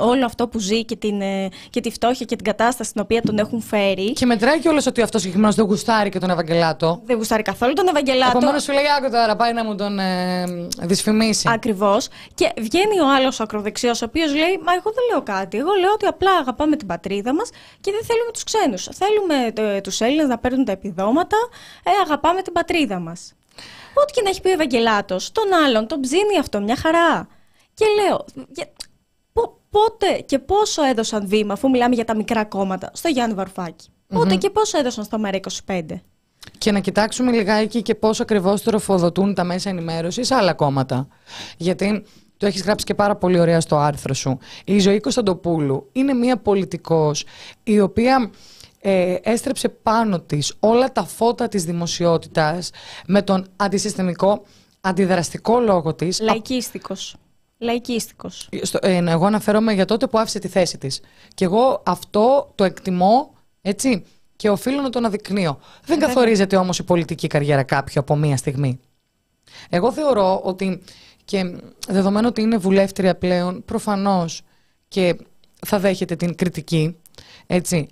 όλο αυτό που ζει και, την, ε, και τη φτώχεια και την κατάσταση στην οποία τον έχουν φέρει. Και μετράει κιόλα ότι αυτός συγκεκριμένος δεν γουστάρει και τον Ευαγγελάτο. Δεν γουστάρει καθόλου τον Ευαγγελάτο. Επομένως σου λέει: Άκου τώρα, πάει να μου τον ε, δυσφημίσει. Ακριβώς. Και βγαίνει ο άλλος ακροδεξιός, ο οποίος λέει: Μα εγώ δεν λέω κάτι. Εγώ λέω ότι απλά αγαπάμε την πατρίδα μας και δεν θέλουμε τους ξένους. Θέλουμε τους Έλληνες να παίρνουν τα επιδόματα. Ε, αγαπάμε την πατρίδα μας. Ό,τι και να έχει πει ο Ευαγγελάτος, τον άλλον τον ψήνει αυτό, μια χαρά. Και λέω: «Για- πο- Πότε και πόσο έδωσαν βήμα, αφού μιλάμε για τα μικρά κόμματα, στο Γιάννη Βαρουφάκη. Πότε και πόσο έδωσαν στο ΜΕΡΑ25. Και να κοιτάξουμε λιγάκι και πώς ακριβώς τροφοδοτούν τα μέσα ενημέρωσης άλλα κόμματα. Γιατί το έχεις γράψει και πάρα πολύ ωραία στο άρθρο σου. Η ζωή Κωνσταντοπούλου είναι μια πολιτικός η οποία ε, έστρεψε πάνω της όλα τα φώτα της δημοσιότητας με τον αντισυστημικό αντιδραστικό λόγο της Λαϊκίστικος. Λαϊκίστικος. στο, ε, εγώ αναφέρομαι για τότε που άφησε τη θέση της. Και εγώ αυτό το εκτιμώ, έτσι, και οφείλω να το αναδεικνύω. Δεν καθορίζεται όμως η πολιτική καριέρα κάποιου από μία στιγμή. Εγώ θεωρώ ότι και δεδομένου ότι είναι βουλεύτρια πλέον, προφανώς και θα δέχεται την κριτική, έτσι.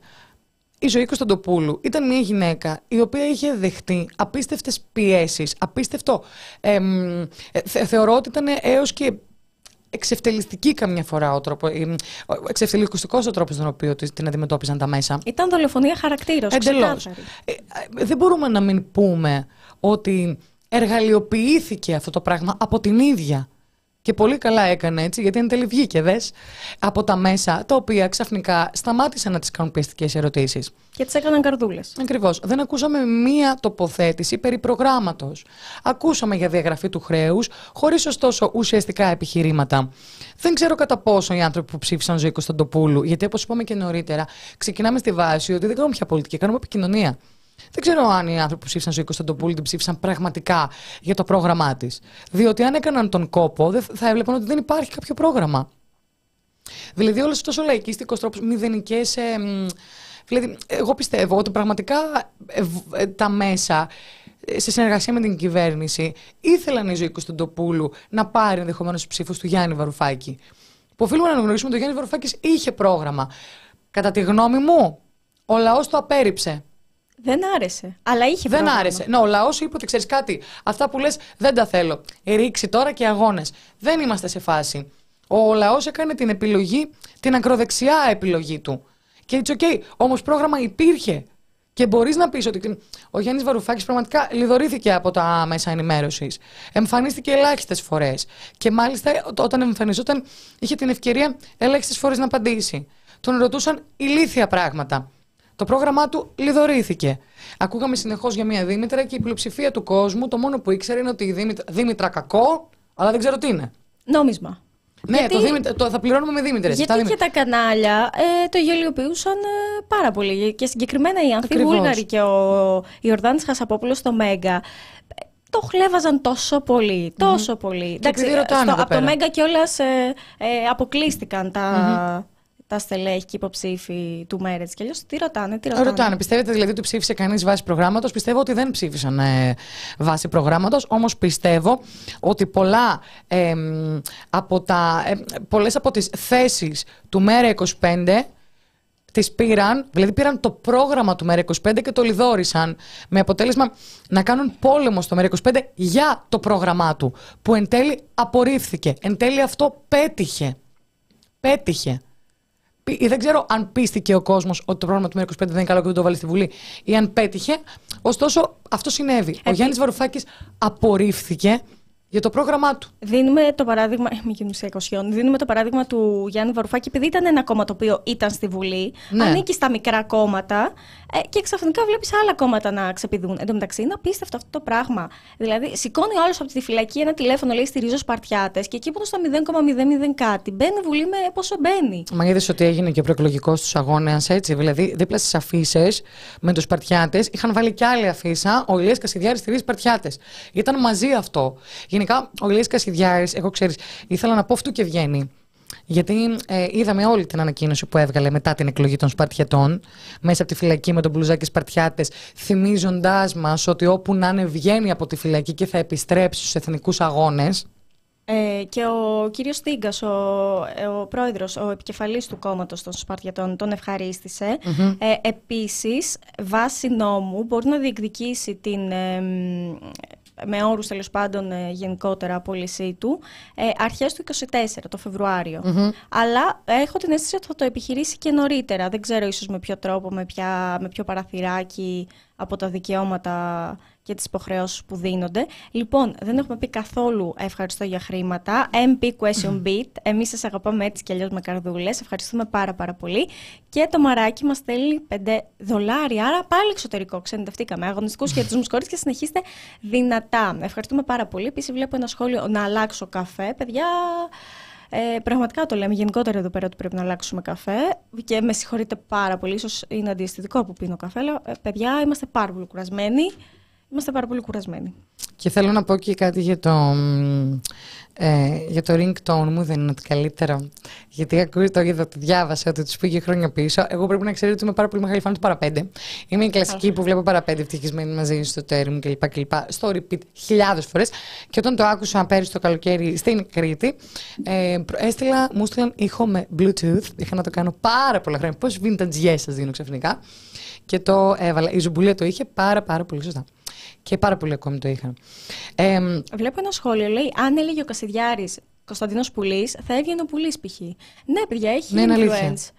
Η ζωή Κωνσταντοπούλου ήταν μια γυναίκα η οποία είχε δεχτεί απίστευτες πιέσεις, απίστευτο... εμ, ε, θε- θεωρώ ότι ήταν έως και εξευτελιστική καμιά φορά ο τρόπο, ε, ο εξευτελιστικός ο τρόπος τον οποίο της- την αντιμετώπιζαν τα μέσα. Ήταν δολοφονία χαρακτήρων. Εντελώς. Ε, ε, δεν μπορούμε να μην πούμε ότι εργαλειοποιήθηκε αυτό το πράγμα από την ίδια. Και πολύ καλά έκανε έτσι, γιατί εν τέλει βγήκε, δες, από τα μέσα, τα οποία ξαφνικά σταμάτησαν να τις κάνουν πιεστικές ερωτήσεις. Και τις έκαναν καρδούλες. Ακριβώς. Δεν ακούσαμε μία τοποθέτηση περί προγράμματος. Ακούσαμε για διαγραφή του χρέους, χωρίς ωστόσο ουσιαστικά επιχειρήματα. Δεν ξέρω κατά πόσο οι άνθρωποι που ψήφισαν ζωή Κωνσταντοπούλου, γιατί όπως είπαμε και νωρίτερα, ξεκινάμε στη βάση ότι δεν κάνουμε πια πολιτική, κάνουμε επικοινωνία. Δεν ξέρω αν οι άνθρωποι που ψήφισαν ζωή Κωνσταντοπούλου την ψήφισαν πραγματικά για το πρόγραμμά της. Διότι αν έκαναν τον κόπο, δεν θα έβλεπαν ότι δεν υπάρχει κάποιο πρόγραμμα. Δηλαδή, όλος αυτός ο λαϊκίστικος τρόπος, μηδενικές. δηλαδή, εγώ πιστεύω ότι πραγματικά ε, β- ε, τα μέσα ε, σε συνεργασία με την κυβέρνηση ήθελαν η ζωή Κωνσταντοπούλου να πάρει ενδεχομένως τους ψήφους του Γιάννη Βαρουφάκη. Που οφείλουμε να αναγνωρίσουμε ότι ο Γιάννης Βαρουφάκης είχε πρόγραμμα. Κατά τη γνώμη μου, ο λαός το απέρριψε. Δεν άρεσε. Αλλά είχε Δεν πρόγραμμα. άρεσε. Ναι, ο λαός είπε ότι ξέρεις κάτι. Αυτά που λες δεν τα θέλω. Ρίξει τώρα και αγώνες. Δεν είμαστε σε φάση. Ο λαός έκανε την επιλογή, την ακροδεξιά επιλογή του. Και έτσι, οκ. Όμως πρόγραμμα υπήρχε. Και μπορείς να πεις ότι ο Γιάννης Βαρουφάκης πραγματικά λοιδορήθηκε από τα μέσα ενημέρωσης. Εμφανίστηκε ελάχιστες φορές. Και μάλιστα όταν εμφανιζόταν, είχε την ευκαιρία ελάχιστες φορές να απαντήσει. Τον ρωτούσαν ηλίθια πράγματα. Το πρόγραμμά του λοιδορήθηκε. Ακούγαμε συνεχώς για μια Δήμητρα και η πλειοψηφία του κόσμου το μόνο που ήξερε είναι ότι η Δήμητρα, Δήμητρα κακό, αλλά δεν ξέρω τι είναι. Νόμισμα. Ναι, Γιατί- το, Δήμητρε- το θα πληρώνουμε με Δήμητρες. Γιατί και τα κανάλια ε, το γελιοποιούσαν ε, πάρα πολύ. Και συγκεκριμένα η Ανθή Ακριβώς. Βούλγαρη και ο Ιορδάνης Χασαπόπουλος στο Μέγκα ε, το χλέβαζαν τόσο πολύ, τόσο πολύ. επειδή ρωτάνε εδώ από το πέρα. Μέγκα κιόλας ε, ε, αποκλείστηκαν τα, τα στελέχη και υποψήφοι του Μέρετς. Και αλλιώς τι ρωτάνε, τι ρωτάνε; Ρωτάνε, πιστεύετε δηλαδή ότι ψήφισε κανείς βάσει προγράμματος; Πιστεύω ότι δεν ψήφισαν ε, βάσει προγράμματος. Όμως πιστεύω ότι πολλά, ε, μ, από τα, ε, πολλές από τις θέσεις του ΜΕΡΑ 25 τις πήραν, δηλαδή πήραν το πρόγραμμα του ΜΕΡΑ 25 και το λιδόρισαν με αποτέλεσμα να κάνουν πόλεμο στο ΜΕΡΑ 25 για το πρόγραμμά του που εν τέλει απορρίφθηκε. Εν τέλει αυτό πέτυχε. Πέτυχε. Πι- Δεν ξέρω αν πίστηκε ο κόσμος ότι το πρόγραμμα του ΜΕΡΑ 25 δεν είναι καλό και δεν το βάλει στη Βουλή ή αν πέτυχε. Ωστόσο, αυτό συνέβη. Ο Επί- Γιάννης Βαρουφάκης απορρίφθηκε για το πρόγραμμά του. Δίνουμε το παράδειγμα. Μην γίνουμε σε 20. Δίνουμε το παράδειγμα του Γιάννη Βαρουφάκη, επειδή ήταν ένα κόμμα το οποίο ήταν στη Βουλή, Ναι. ανήκει στα μικρά κόμματα ε, και ξαφνικά βλέπεις άλλα κόμματα να ξεπηδούν. Εν τω μεταξύ, είναι απίστευτο αυτό το πράγμα. Δηλαδή, σηκώνει ο άλλος από τη φυλακή ένα τηλέφωνο, λέει στηρίζω Σπαρτιάτες και εκεί που είναι στο 0,00 κάτι, μπαίνει Βουλή με πόσο μπαίνει. Μα είδες ότι έγινε και προεκλογικό στους αγώνες, έτσι. Δηλαδή, δίπλα στις αφήσει με τους Σπαρτιάτες είχαν βάλει κι άλλη αφίσα. Ο Ηλίας Κασιδιάρης στηρίζει Σπαρτιάτες. Ήταν μαζί αυτό. Γενικά, ο Ηλίας Κασιδιάρης, εγώ ξέρεις, ήθελα να πω αυτού και βγαίνει. Γιατί ε, είδαμε όλη την ανακοίνωση που έβγαλε μετά την εκλογή των Σπαρτιατών, μέσα από τη φυλακή με τον μπλουζάκι Σπαρτιάτες, θυμίζοντάς μας ότι όπου να είναι βγαίνει από τη φυλακή και θα επιστρέψει στους εθνικούς αγώνες. Ε, και ο κύριος Στίγκας, ο, ε, ο πρόεδρος, ο επικεφαλής του κόμματος των Σπαρτιατών, τον ευχαρίστησε. Ε, επίσης, βάσει νόμου, μπορεί να διεκδικήσει την, ε, μ, με όρους τέλος πάντων ε, γενικότερα απόλυσή του, ε, αρχές του 24, το φεβρουαριο Αλλά έχω την αίσθηση ότι θα το επιχειρήσει και νωρίτερα. Δεν ξέρω ίσως με ποιο τρόπο, με, ποια, με ποιο παραθυράκι από τα δικαιώματα και τις υποχρεώσεις που δίνονται. Λοιπόν, δεν έχουμε πει καθόλου ευχαριστώ για χρήματα. MP Question Beat. Εμείς σας αγαπάμε έτσι κι αλλιώς με καρδούλες. Ευχαριστούμε πάρα πάρα πολύ. Και το μαράκι μας στέλνει 5 δολάρια, άρα πάλι εξωτερικό. Ξενιτευτήκαμε. Αγωνιστικούς χαιρετισμούς χωρίς και συνεχίστε δυνατά. Ευχαριστούμε πάρα πολύ. Επίσης βλέπω ένα σχόλιο να αλλάξω καφέ. Παιδιά, ε, πραγματικά το λέμε γενικότερα εδώ πέρα ότι πρέπει να αλλάξουμε καφέ και με συγχωρείτε πάρα πολύ, ίσως είναι αντιαισθητικό που πίνω καφέ, αλλά ε, παιδιά είμαστε πάρα πολύ κουρασμένοι. Είμαστε πάρα πολύ κουρασμένοι. Και θέλω να πω και κάτι για το, μ, ε, για το ringtone μου, δεν είναι ότι καλύτερο. Γιατί ακούει το είδα, το διάβασα ότι τους πήγε χρόνια πίσω. Εγώ πρέπει να ξέρετε ότι είμαι πάρα πολύ μεγάλη φαν του παραπέντε. Είμαι η κλασική που βλέπω παραπέντε ευτυχισμένη μαζί στο τέρι μου κλπ. κλπ. Στο repeat χιλιάδες φορές. Και όταν το άκουσα πέρυσι το καλοκαίρι στην Κρήτη, ε, προ- έστειλα, μου έστειλαν ήχο με Bluetooth. Είχα να το κάνω πάρα πολλά χρόνια. Πώς vintage yes σας δίνω ξαφνικά. Και το έβαλα. Η Ζουμπουλία το είχε πάρα πάρα πολύ σωστά. Και πάρα πολύ ακόμη το είχαν. Ε, μ, Βλέπω ένα σχόλιο, λέει, αν έλεγε ο Κασιδιάρης Κωνσταντίνος Πουλής, θα έβγαινε ο Πουλής π.χ. Ναι, παιδιά, έχει Ναι, είναι αλήθεια. influence.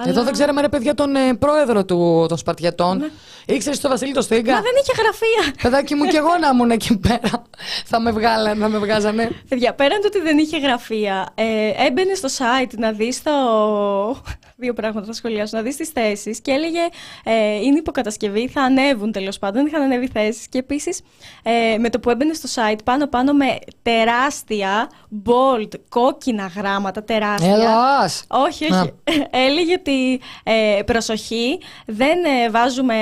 Εδώ Αλλά- δεν ξέραμε ρε παιδιά τον ε, πρόεδρο του, των Σπαρτιατών. Ναι. Ήξερες το Βασίλη το Στίγκα. Μα δεν είχε γραφεία. Παιδάκι μου και εγώ να ήμουν εκεί πέρα. θα με βγάλανε, θα με βγάζανε. Παιδιά, πέραν του ότι δεν είχε γραφεία, ε, έμπαινε στο site να δεις το. Δύο πράγματα θα σχολιάσω. Να δεις τις θέσεις και έλεγε ε, είναι υποκατασκευή, θα ανέβουν τέλος πάντων. Δεν είχαν ανέβει θέσεις. Και επίσης ε, με το που έμπαινε στο site πάνω-πάνω με τεράστια, bold, κόκκινα γράμματα, τεράστια. Ελλάς! Όχι, όχι. Έλεγε ότι ε, προσοχή, δεν ε, βάζουμε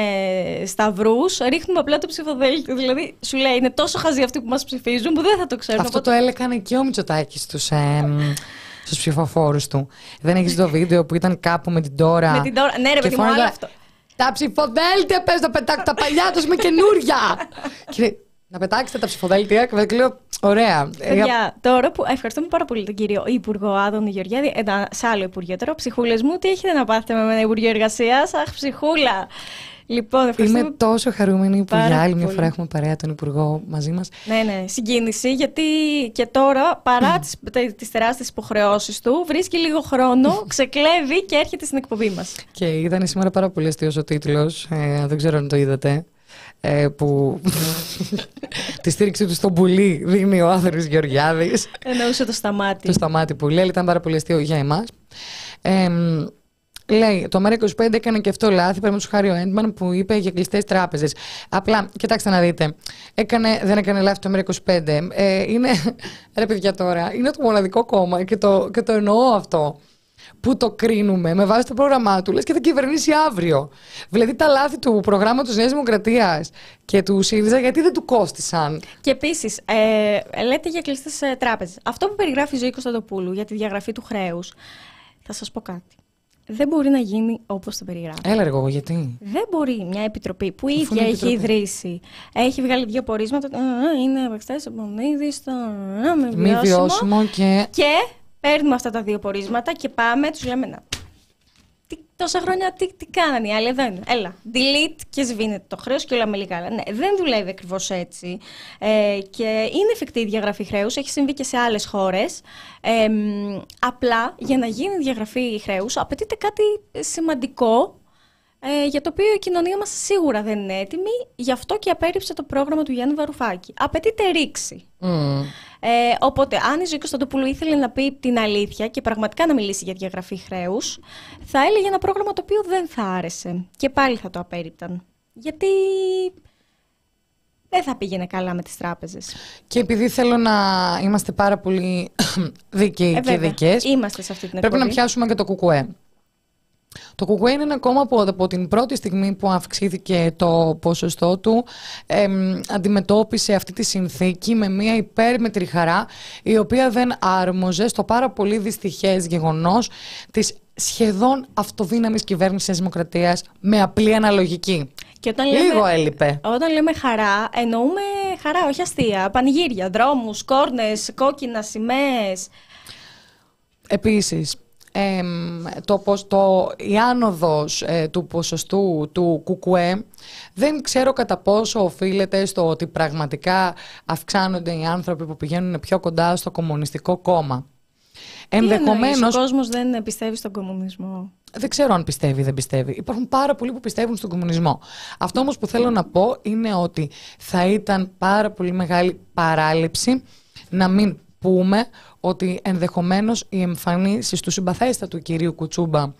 σταυρούς, ρίχνουμε απλά το ψηφοδέλτιο. Δηλαδή, σου λέει, είναι τόσο χαζοί αυτοί που μας ψηφίζουν που δεν θα το ξέρουν. Αυτό το έλεγανε και ο Μητσοτάκης στους, ε, στους ψηφοφόρους του. Δεν έχεις το βίντεο που ήταν κάπου με την τώρα. Με την τώρα. Ναι, ρε και παιδί μου, φώναζε, άλλο αυτό. Τα ψηφοδέλτια πες να πετάξω τα παλιά τους με καινούρια. και λέει, να πετάξετε τα ψηφοδέλτια και μετά λέω, ωραία. Ε, Παιδιά, τώρα που ευχαριστούμε πάρα πολύ τον κύριο Υπουργό Άδωνη Γεωργιάδη, ένα, σε άλλο Υπουργείο τώρα, ψυχούλες μου, τι έχετε να πάθετε με ένα Υπουργείο Εργασίας, Αχ, ψυχούλα. Λοιπόν, ευχαριστούμε. Είμαι τόσο χαρούμενη που πάρα για άλλη μια πολύ. φορά έχουμε παρέα τον Υπουργό μαζί μας. Ναι, ναι, συγκίνηση, γιατί και τώρα, παρά τις, τε- τις τεράστιες υποχρεώσεις του, βρίσκει λίγο χρόνο, ξεκλέβει και έρχεται στην εκπομπή μας. Και ήταν σήμερα πάρα πολύ αστείος ο τίτλος, ε, δεν ξέρω αν το είδατε, ε, που τη στήριξη του στον πουλί δίνει ο Άθρης Γεωργιάδης. Εννοούσε το σταμάτη. το σταμάτη που λέει, αλλά ήταν πάρα πολύ αστείο για εμάς. Ε, μ, λέει το ΜΕΡΑ25 έκανε και αυτό λάθη. Παραδείγματος χάρη ο Έντμαν που είπε για κλειστές τράπεζες. Απλά, κοιτάξτε να δείτε. Έκανε, δεν έκανε λάθη το ΜΕΡΑ25. Ε, είναι, ρε παιδιά τώρα, είναι το μοναδικό κόμμα και το, και το εννοώ αυτό που το κρίνουμε με βάση το πρόγραμμά του, λες και θα κυβερνήσει αύριο. Δηλαδή τα λάθη του προγράμματος Νέας Δημοκρατίας και του ΣΥΡΙΖΑ γιατί δεν του κόστησαν; Και επίσης, ε, λέτε για κλειστές ε, τράπεζες. Αυτό που περιγράφει η Ζωή Κωνσταντοπούλου για τη διαγραφή του χρέους, θα σας πω κάτι. Δεν μπορεί να γίνει όπως το περιγράφει. Έλα, εγώ, γιατί; Δεν μπορεί μια επιτροπή που η ίδια έχει επιτροπή. ιδρύσει, έχει βγάλει δύο πορίσματα. Είναι από στο. Μη βιώσιμο και. Και παίρνουμε αυτά τα δύο πορίσματα και πάμε, τους λέμε να. Τι, τόσα χρόνια τι, τι κάνανε οι άλλοι, εδώ είναι. Έλα, delete και σβήνεται το χρέος και όλα με λίγα άλλα. Ναι, δεν δουλεύει ακριβώς έτσι. Ε, και είναι εφικτή η διαγραφή χρέους, έχει συμβεί και σε άλλες χώρες. Ε, απλά για να γίνει διαγραφή χρέους απαιτείται κάτι σημαντικό ε, για το οποίο η κοινωνία μας σίγουρα δεν είναι έτοιμη, γι' αυτό και απέρριψε το πρόγραμμα του Γιάννη Βαρουφάκη. Απαιτείται ρήξη. Mm. Ε, οπότε, αν η Ζωή Κωνσταντοπούλου ήθελε να πει την αλήθεια και πραγματικά να μιλήσει για διαγραφή χρέους, θα έλεγε ένα πρόγραμμα το οποίο δεν θα άρεσε. Και πάλι θα το απέρριπταν. Γιατί δεν θα πήγαινε καλά με τις τράπεζες. Και επειδή θέλω να είμαστε πάρα πολύ δίκαιοι ε, και δικές, είμαστε σε αυτή την πρέπει να πιάσουμε και το κουκουέ. Το ΚΚΕ είναι ένα κόμμα που από την πρώτη στιγμή που αυξήθηκε το ποσοστό του αντιμετώπισε αυτή τη συνθήκη με μια υπέρμετρη χαρά η οποία δεν άρμοζε στο πάρα πολύ δυστυχές γεγονός της σχεδόν αυτοδύναμης κυβέρνησης Δημοκρατίας με απλή αναλογική. Και όταν λέμε, Λίγο έλειπε. Όταν λέμε χαρά, εννοούμε χαρά, όχι αστεία. Πανηγύρια, δρόμους, κόρνες, κόκκινα, σημαίες. Επίσης, το, το, η άνοδος ε, του ποσοστού του κουκουέ δεν ξέρω κατά πόσο οφείλεται στο ότι πραγματικά αυξάνονται οι άνθρωποι που πηγαίνουν πιο κοντά στο κομμουνιστικό κόμμα. Ενδεχομένως... Ο κόσμος δεν πιστεύει στον κομμουνισμό; Δεν ξέρω αν πιστεύει ή δεν πιστεύει. Υπάρχουν πάρα πολλοί που πιστεύουν στον κομμουνισμό. Αυτό όμως που θέλω να πω είναι ότι θα ήταν πάρα πολύ μεγάλη παράληψη να μην πούμε ότι ενδεχομένως οι εμφανίσεις του συμπαθέστατου κυρίου Κουτσούμπα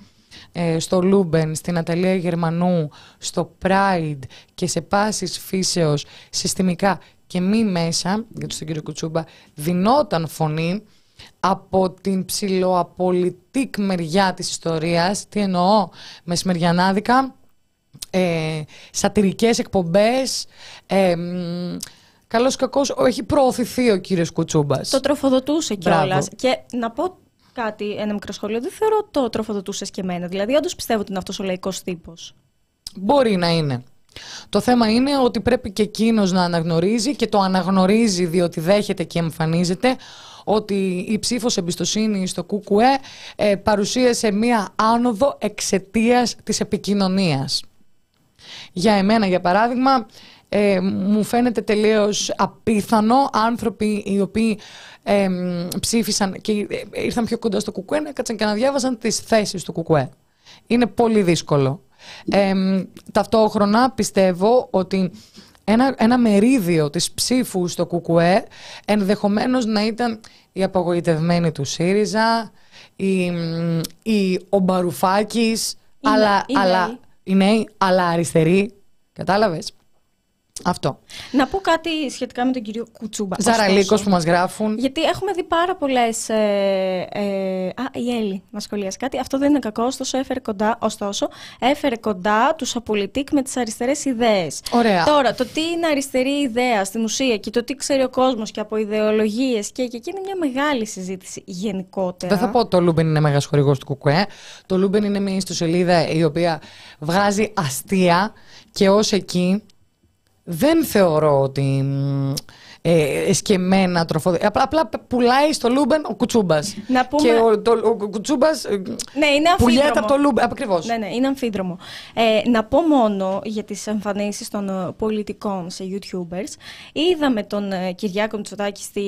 ε, στο Λούμπεν, στη Ναταλία Γερμανού, στο Pride και σε πάσης φύσεως συστημικά και μη μέσα, για τον κύριο Κουτσούμπα, δινόταν φωνή από την ψηλοαπολιτικ μεριά της ιστορίας. Τι εννοώ, μεσημεριανάδικα, ε, σατυρικές εκπομπές, ε, Καλός κακός, έχει προωθηθεί ο κύριος Κουτσούμπας. Το τροφοδοτούσε κιόλας. Και να πω κάτι, ένα μικρό σχόλιο. Δεν θεωρώ το τροφοδοτούσες και εμένα. Δηλαδή, όντως πιστεύω ότι είναι αυτός ο λαϊκός τύπος. Μπορεί να είναι. Το θέμα είναι ότι πρέπει και εκείνος να αναγνωρίζει και το αναγνωρίζει διότι δέχεται και εμφανίζεται ότι η ψήφος εμπιστοσύνη στο ΚΚΕ ε, παρουσίασε μία άνοδο εξαιτίας της επικοινωνίας. Για εμένα, για παράδειγμα, ε, μου φαίνεται τελείως απίθανο άνθρωποι οι οποίοι ε, ψήφισαν και ε, ήρθαν πιο κοντά στο κουκουέ να κάτσαν και να διάβασαν τις θέσεις του κουκουέ. Είναι πολύ δύσκολο. ταυτόχρονα πιστεύω ότι ένα, ένα μερίδιο της ψήφου στο κουκουέ ενδεχομένως να ήταν η απογοητευμένη του ΣΥΡΙΖΑ, η, η, ο Μπαρουφάκης, αλλά, αλλά, οι νέοι, αλλά αριστεροί. Κατάλαβες; Αυτό. Να πω κάτι σχετικά με τον κύριο Κουτσούμπα. Ζαραλίκος που μας γράφουν. Γιατί έχουμε δει πάρα πολλές. Ε, ε, α, η Έλλη μας σχολίασε κάτι. Αυτό δεν είναι κακό, ωστόσο έφερε κοντά, ωστόσο, έφερε κοντά τους απολιτίκ με τις αριστερές ιδέες. Ωραία. Τώρα, το τι είναι αριστερή ιδέα στην ουσία και το τι ξέρει ο κόσμος και από ιδεολογίες και, και εκεί είναι μια μεγάλη συζήτηση γενικότερα. Δεν θα πω ότι το Λούμπεν είναι μέγα χορηγό του ΚΚΕ. Το Λούμπεν είναι μια ιστοσελίδα η οποία βγάζει αστεία και ως εκεί δεν θεωρώ ότι ε, εσκεμμένα τροφοδοτικά. Απλά, απλά πουλάει στο Λούμπεν ο Κουτσούμπας. Να πούμε... Και ο, το, ο Κουτσούμπας ε, ναι, είναι πουλιέται από το Λούμπεν. Ακριβώς. Ναι, ναι, είναι αμφίδρομο. Ε, να πω μόνο για τις εμφανίσεις των ε, πολιτικών σε YouTubers. Είδαμε τον ε, Κυριάκο Μητσοτάκη στη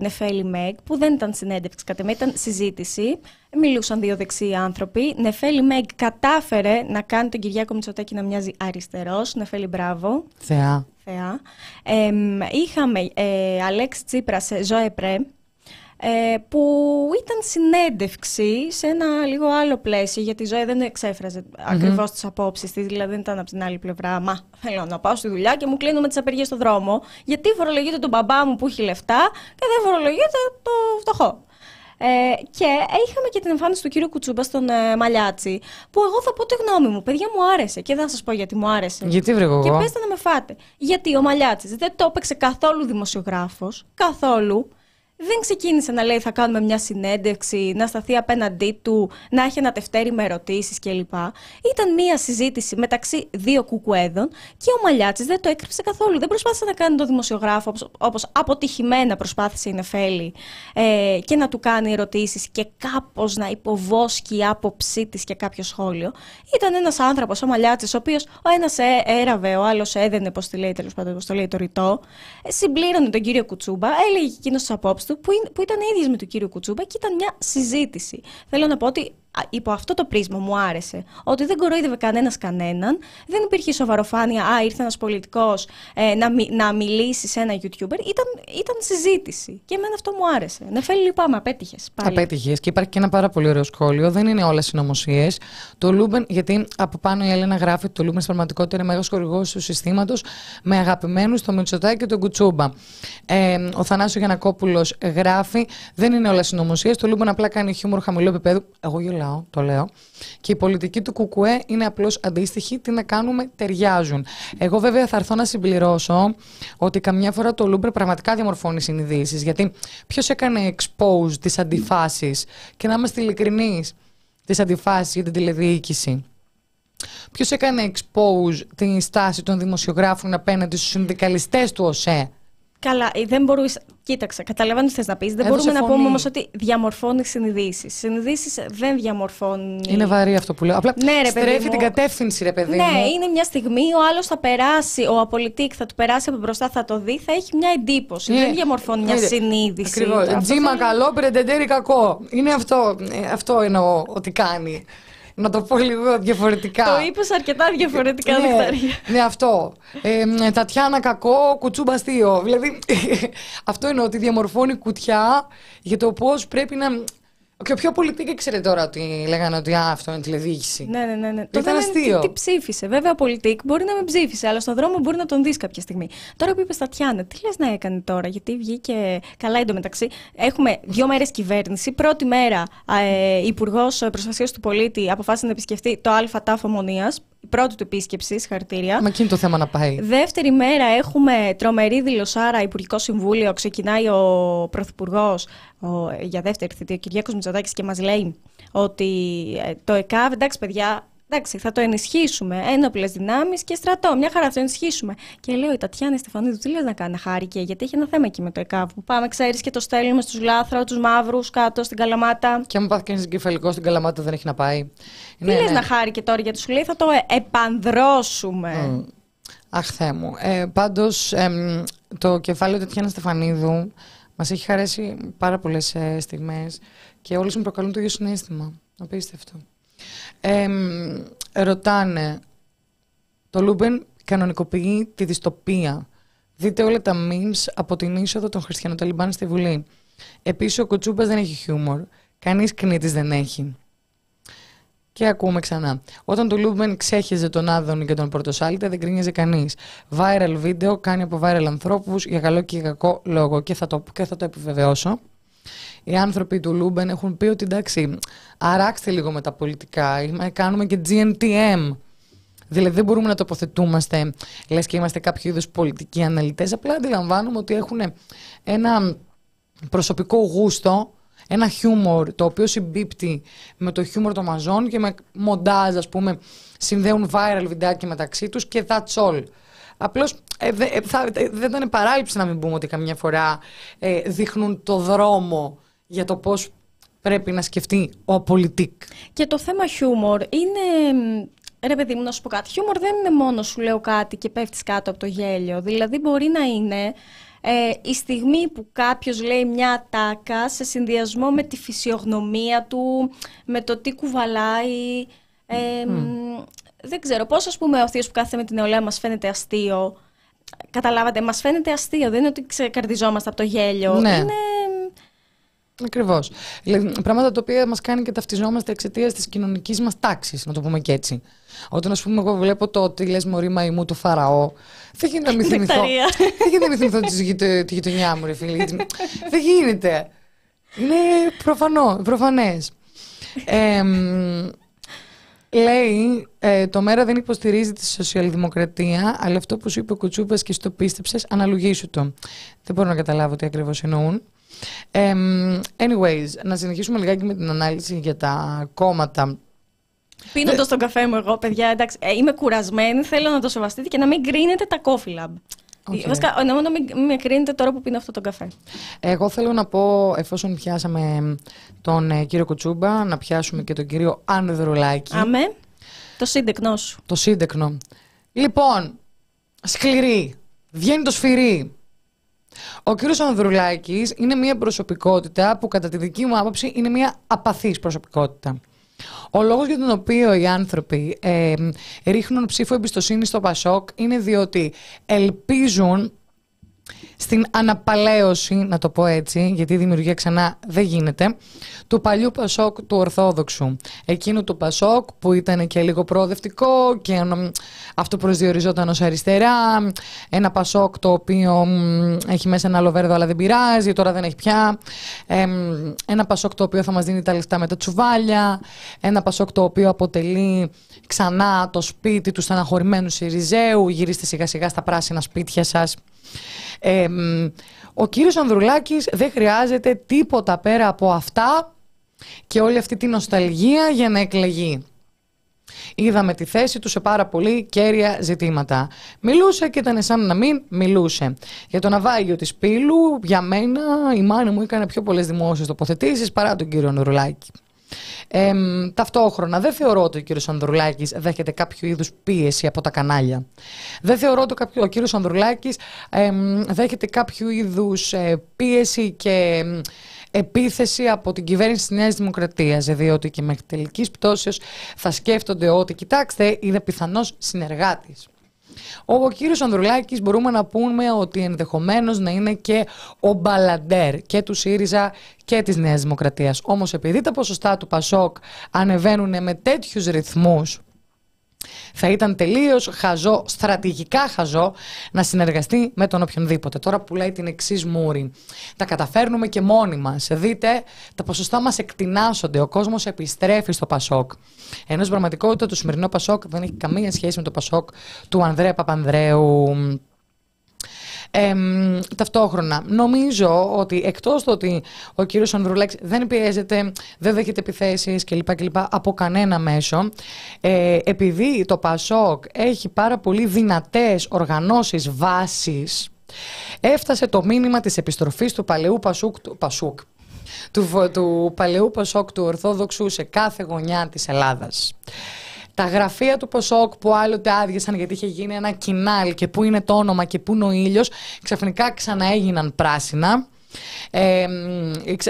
Νεφέλη Μεγ, που δεν ήταν συνέντευξη κατ' εμέ, ήταν συζήτηση. Μιλούσαν δύο δεξιοί άνθρωποι. Νεφέλη Μεγ κατάφερε να κάνει τον Κυριάκο Μητσοτάκη να μοιάζει αριστερός. Νεφέλη, μπράβο. Θεά. Θεά. Ε, είχαμε ε, Αλέξη Τσίπρας σε Ζωέ Πρέ. ε, που ήταν συνέντευξη σε ένα λίγο άλλο πλαίσιο, γιατί η ζωή δεν εξέφραζε mm-hmm. ακριβώς τις απόψεις της, δηλαδή δεν ήταν από την άλλη πλευρά. Μα θέλω να πάω στη δουλειά και μου κλείνουμε τις απεργίες στον δρόμο, γιατί φορολογείται τον μπαμπά μου που έχει λεφτά και δεν φορολογείται το φτωχό. Ε, και είχαμε και την εμφάνιση του κύριου Κουτσούμπα στον ε, Μαλιάτσι, που εγώ θα πω τη γνώμη μου. Παιδιά μου άρεσε και δεν θα σας πω γιατί μου άρεσε. Γιατί βρε Και πέστε να με φάτε. Γιατί ο Μαλιάτσι δεν το έπαιξε καθόλου δημοσιογράφος, καθόλου δεν ξεκίνησε να λέει θα κάνουμε μια συνέντευξη, να σταθεί απέναντί του, να έχει ένα τευτέρι με ερωτήσεις κλπ. Ήταν μια συζήτηση μεταξύ δύο κουκουέδων και ο Μαλιάτσης δεν το έκρυψε καθόλου. Δεν προσπάθησε να κάνει το δημοσιογράφο όπως αποτυχημένα προσπάθησε η Νεφέλη ε, και να του κάνει ερωτήσεις και κάπως να υποβόσκει η άποψή της και κάποιο σχόλιο. Ήταν ένας άνθρωπος, ο Μαλιάτσης, ο οποίος ο ένας ε, έραβε, ο άλλος έδαινε, πώς τη λέει τέλος πάντων, πώς το λέει το ρητό, ε, συμπλήρωνε τον κύριο Κουτσούμπα, έλεγε εκείνος τις απόψεις του, που, που ήταν ίδιες με τον κύριο Κουτσούμπα και ήταν μια συζήτηση. Θέλω να πω ότι υπό αυτό το πρίσμα μου άρεσε ότι δεν κορόιδευε κανένας κανέναν, δεν υπήρχε σοβαροφάνεια. Α, ήρθε ένας πολιτικός ε, να, να μιλήσει σε ένα YouTuber. Ήταν, ήταν συζήτηση. Και εμένα αυτό μου άρεσε. Νεφέλη, λυπάμαι, απέτυχες. Απέτυχες. Και υπάρχει και ένα πάρα πολύ ωραίο σχόλιο. Δεν είναι όλα συνωμοσίες. Το Λούμπεν, γιατί από πάνω η Ελένα γράφει ότι το Λούμπεν στην πραγματικότητα είναι μέγα χορηγός του συστήματος με αγαπημένους το Μητσοτάκη και τον Κουτσούμπα. Ε, ο Θανάσης Γιαννακόπουλος γράφει, δεν είναι όλα συνωμοσίες. Το Luben απλά κάνει χιούμορ χαμηλό επίπεδο. Εγώ γελάω το λέω. Και η πολιτική του ΚΚΕ είναι απλώς αντίστοιχη. Τι να κάνουμε, ταιριάζουν. Εγώ βέβαια θα έρθω να συμπληρώσω ότι καμιά φορά το Luben πραγματικά διαμορφώνει συνειδήσεις. Γιατί ποιος έκανε expose τις αντιφάσεις και να είμαστε ειλικρινείς, τις αντιφάσεις για την τηλεδιοίκηση. Ποιος έκανε expose την στάση των δημοσιογράφων απέναντι στους συνδικαλιστές του ΟΣΕ; Καλά, ε, δεν μπορούσε. Κοίταξε, καταλαβαίνω τι θες να πεις. Δεν μπορούμε να πούμε όμως ότι διαμορφώνεις συνειδήσεις. Συνειδήσεις δεν διαμορφώνει. Είναι βαρύ αυτό που λέω. Απλά ναι, ρε, στρέφει μου. την κατεύθυνση, ρε παιδί. Ναι, μου. είναι μια στιγμή, ο άλλος θα περάσει, ο απολυτικ θα του περάσει από μπροστά, θα το δει, θα έχει μια εντύπωση. Δεν διαμορφώνει μια συνείδηση. Ακριβώς. Τζίμα καλό, πρεντεντέρι κακό. Είναι αυτό, ε, αυτό εννοώ ότι κάνει να το πω λίγο διαφορετικά. Το είπες αρκετά διαφορετικά, ναι, Ναι, αυτό. Ε, Τατιάνα κακό, κουτσούμπα αστείο. Δηλαδή, αυτό εννοώ ότι διαμορφώνει κουτιά για το πώς πρέπει να και ο πιο πολιτική ξέρετε τώρα ότι λέγανε ότι α, αυτό είναι τηλεδιοίκηση. Ναι, ναι, ναι. ναι. Το ήταν αστείο. Τι, τι, ψήφισε. Βέβαια, ο πολιτικ μπορεί να με ψήφισε, αλλά στον δρόμο μπορεί να τον δεις κάποια στιγμή. Τώρα που είπε Τατιάνα, τι λες να έκανε τώρα, γιατί βγήκε καλά εντωμεταξύ. Έχουμε δύο μέρες κυβέρνηση. Πρώτη μέρα, ε, Υπουργός Προστασίας του Πολίτη αποφάσισε να επισκεφτεί το ΑΤΑΦ Τάφο η πρώτη του επίσκεψη, συγχαρητήρια. Μα εκείνη το θέμα να πάει. Δεύτερη μέρα έχουμε τρομερή δηλωσάρα, Υπουργικό Συμβούλιο. Ξεκινάει ο Πρωθυπουργός για δεύτερη θητεία, ο Κυριάκος Μητσοτάκης, και μας λέει ότι ε, το ΕΚΑΒ, εντάξει παιδιά, Εντάξει, θα το ενισχύσουμε. Ένοπλες δυνάμεις και στρατό. Μια χαρά θα το ενισχύσουμε. Και λέω η Τατιάνα Στεφανίδου, τι λες να κάνει χάρηκε, γιατί έχει ένα θέμα εκεί με το ΕΚΑΒ. Που πάμε, ξέρεις, και το στέλνουμε στους λάθρα, τους μαύρους κάτω στην Καλαμάτα. Και αν πάθει κανείς εγκεφαλικό στην Καλαμάτα, δεν έχει να πάει. Τι ναι, λες ναι. να χάρηκε τώρα, γιατί σου λέει θα το επανδρώσουμε. Mm. Αχ, Θεέ μου. Ε, Πάντως, ε, το κεφάλαιο Τατιάνα Στεφανίδου μας έχει χαρίσει πάρα πολλές ε, στιγμές και όλες μου προκαλούν το ίδιο συναίσθημα. Απίστευτο. Ε, ρωτάνε, το Luben κανονικοποιεί τη δυστοπία. Δείτε όλα τα memes από την είσοδο των χριστιανοταλιμπάν στη Βουλή. Επίσης ο Κουτσούμπας δεν έχει χιούμορ. Κανείς κνήτης δεν έχει. Και ακούμε ξανά. Όταν το Luben ξέσκιζε τον Άδωνη και τον Πορτοσάλτε, δεν γκρίνιαζε κανείς. Viral βίντεο κάνει από viral ανθρώπους για καλό και για κακό λόγο. Και θα το, και θα το επιβεβαιώσω οι άνθρωποι του Luben έχουν πει ότι εντάξει, αράξτε λίγο με τα πολιτικά, κάνουμε και GNTM. Δηλαδή δεν μπορούμε να τοποθετούμαστε, λες και είμαστε κάποιου είδους πολιτικοί αναλυτές, απλά αντιλαμβάνουμε ότι έχουν ένα προσωπικό γούστο, ένα χιούμορ το οποίο συμπίπτει με το χιούμορ των μαζών και με μοντάζ ας πούμε συνδέουν viral βιντεάκι μεταξύ τους και that's all. Απλώς ε, ε, δεν ήταν παράληψη να μην πούμε ότι καμιά φορά ε, δείχνουν το δρόμο για το πώς πρέπει να σκεφτεί ο πολιτικ. Και το θέμα χιούμορ είναι... Ρε παιδί μου, να σου πω κάτι. Χιούμορ δεν είναι μόνο σου λέω κάτι και πέφτεις κάτω από το γέλιο. Δηλαδή μπορεί να είναι ε, η στιγμή που κάποιος λέει μια τάκα σε συνδυασμό με τη φυσιογνωμία του, με το τι κουβαλάει. Ε, Δεν ξέρω, πώς ας πούμε ο θείος που κάθεται με την νεολαία μας φαίνεται αστείο. Καταλάβατε, μας φαίνεται αστείο, δεν είναι ότι ξεκαρδιζόμαστε από το γέλιο. Ναι. Είναι Ακριβώς. πράγματα τα οποία μας κάνει και ταυτιζόμαστε εξαιτίας της κοινωνικής μας τάξης, να το πούμε και έτσι. Όταν, ας πούμε, εγώ βλέπω το ότι λες Μωρή Μαϊμού του Φαραώ, δεν γίνεται να μην θυμηθώ. δεν γίνεται να μην θυμηθώ τη γειτονιά μου, ρε φίλε. δεν γίνεται. Είναι προφανό, προφανές. Ε, Λέει, ε, το ΜΕΡΑ δεν υποστηρίζει τη σοσιαλδημοκρατία, αλλά αυτό που σου είπε ο Κουτσούπας και στο πίστεψες, αναλογήσου το. Δεν μπορώ να καταλάβω τι ακριβώς εννοούν. Ε, anyways, να συνεχίσουμε λιγάκι με την ανάλυση για τα κόμματα. Πίνοντα τον καφέ μου, εγώ, παιδιά, εντάξει, ε, είμαι κουρασμένη. Θέλω να το σεβαστείτε και να μην κρίνετε τα coffee lab. Okay. Βασικά, να μην με κρίνετε τώρα που πίνω αυτό το καφέ. Εγώ θέλω να πω, εφόσον πιάσαμε τον ε, κύριο Κουτσούμπα, να πιάσουμε και τον κύριο Ανδρουλάκη. Αμέ. Το σύντεκνό σου. Το σύντεκνο. Λοιπόν, σκληρή. Βγαίνει το σφυρί. Ο κύριος Ανδρουλάκης είναι μια προσωπικότητα που κατά τη δική μου άποψη είναι μια απαθής προσωπικότητα. Ο λόγος για τον οποίο οι άνθρωποι ε, ρίχνουν ψήφο εμπιστοσύνη στο Πασόκ είναι διότι ελπίζουν στην αναπαλαίωση, να το πω έτσι, γιατί η δημιουργία ξανά δεν γίνεται, του παλιού Πασόκ του Ορθόδοξου. Εκείνου του Πασόκ που ήταν και λίγο προοδευτικό και αυτό προσδιοριζόταν ως αριστερά. Ένα Πασόκ το οποίο έχει μέσα ένα λοβέρδο αλλά δεν πειράζει, τώρα δεν έχει πια. ένα Πασόκ το οποίο θα μας δίνει τα λεφτά με τα τσουβάλια. Ένα Πασόκ το οποίο αποτελεί ξανά το σπίτι του στεναχωρημένου Σιριζέου. Γυρίστε σιγά σιγά στα πράσινα σπίτια σας. Ε, ο κύριος Ανδρουλάκης δεν χρειάζεται τίποτα πέρα από αυτά και όλη αυτή την νοσταλγία για να εκλεγεί. Είδαμε τη θέση του σε πάρα πολύ κέρια ζητήματα. Μιλούσε και ήταν σαν να μην μιλούσε. Για το ναυάγιο της Πύλου, για μένα η μάνα μου έκανε πιο πολλές δημόσιες τοποθετήσεις παρά τον κύριο Ανδρουλάκη. Ε, ταυτόχρονα δεν θεωρώ ότι ο κύριος Ανδρουλάκης δέχεται κάποιο είδους πίεση από τα κανάλια. Δεν θεωρώ ότι ο κύριος Ανδρουλάκης ε, δέχεται κάποιο είδους ε, πίεση και επίθεση από την κυβέρνηση της Νέας Δημοκρατίας, διότι και μέχρι τελικής πτώσεως θα σκέφτονται ότι, κοιτάξτε, είναι πιθανός συνεργάτης. Ο κύριος Ανδρουλάκης μπορούμε να πούμε ότι ενδεχομένως να είναι και ο μπαλαντέρ και του ΣΥΡΙΖΑ και της Νέας Δημοκρατίας. Όμως επειδή τα ποσοστά του ΠΑΣΟΚ ανεβαίνουν με τέτοιους ρυθμούς θα ήταν τελείως χαζό, στρατηγικά χαζό, να συνεργαστεί με τον οποιονδήποτε. Τώρα που λέει την εξής μούρη. Τα καταφέρνουμε και μόνοι μας. Δείτε, τα ποσοστά μας εκτινάσονται. Ο κόσμος επιστρέφει στο Πασόκ. Ενώ στην πραγματικότητα το σημερινό Πασόκ δεν έχει καμία σχέση με το Πασόκ του Ανδρέα Παπανδρέου. Ε, ταυτόχρονα, νομίζω ότι εκτός το ότι ο κύριος Ανδρουλάκης δεν πιέζεται, δεν δέχεται επιθέσεις κλπ, κλπ. από κανένα μέσο, ε, επειδή το ΠΑΣΟΚ έχει πάρα πολύ δυνατές οργανώσεις βάσης, έφτασε το μήνυμα της επιστροφής του παλαιού Πασούκ, του, Πασούκ του, του παλαιού Πασόκ του Ορθόδοξου σε κάθε γωνιά της Ελλάδας τα γραφεία του Ποσόκ που άλλοτε άδειασαν γιατί είχε γίνει ένα κοινάλ και πού είναι το όνομα και πού είναι ο ήλιος, ξαφνικά ξαναέγιναν πράσινα. Ε,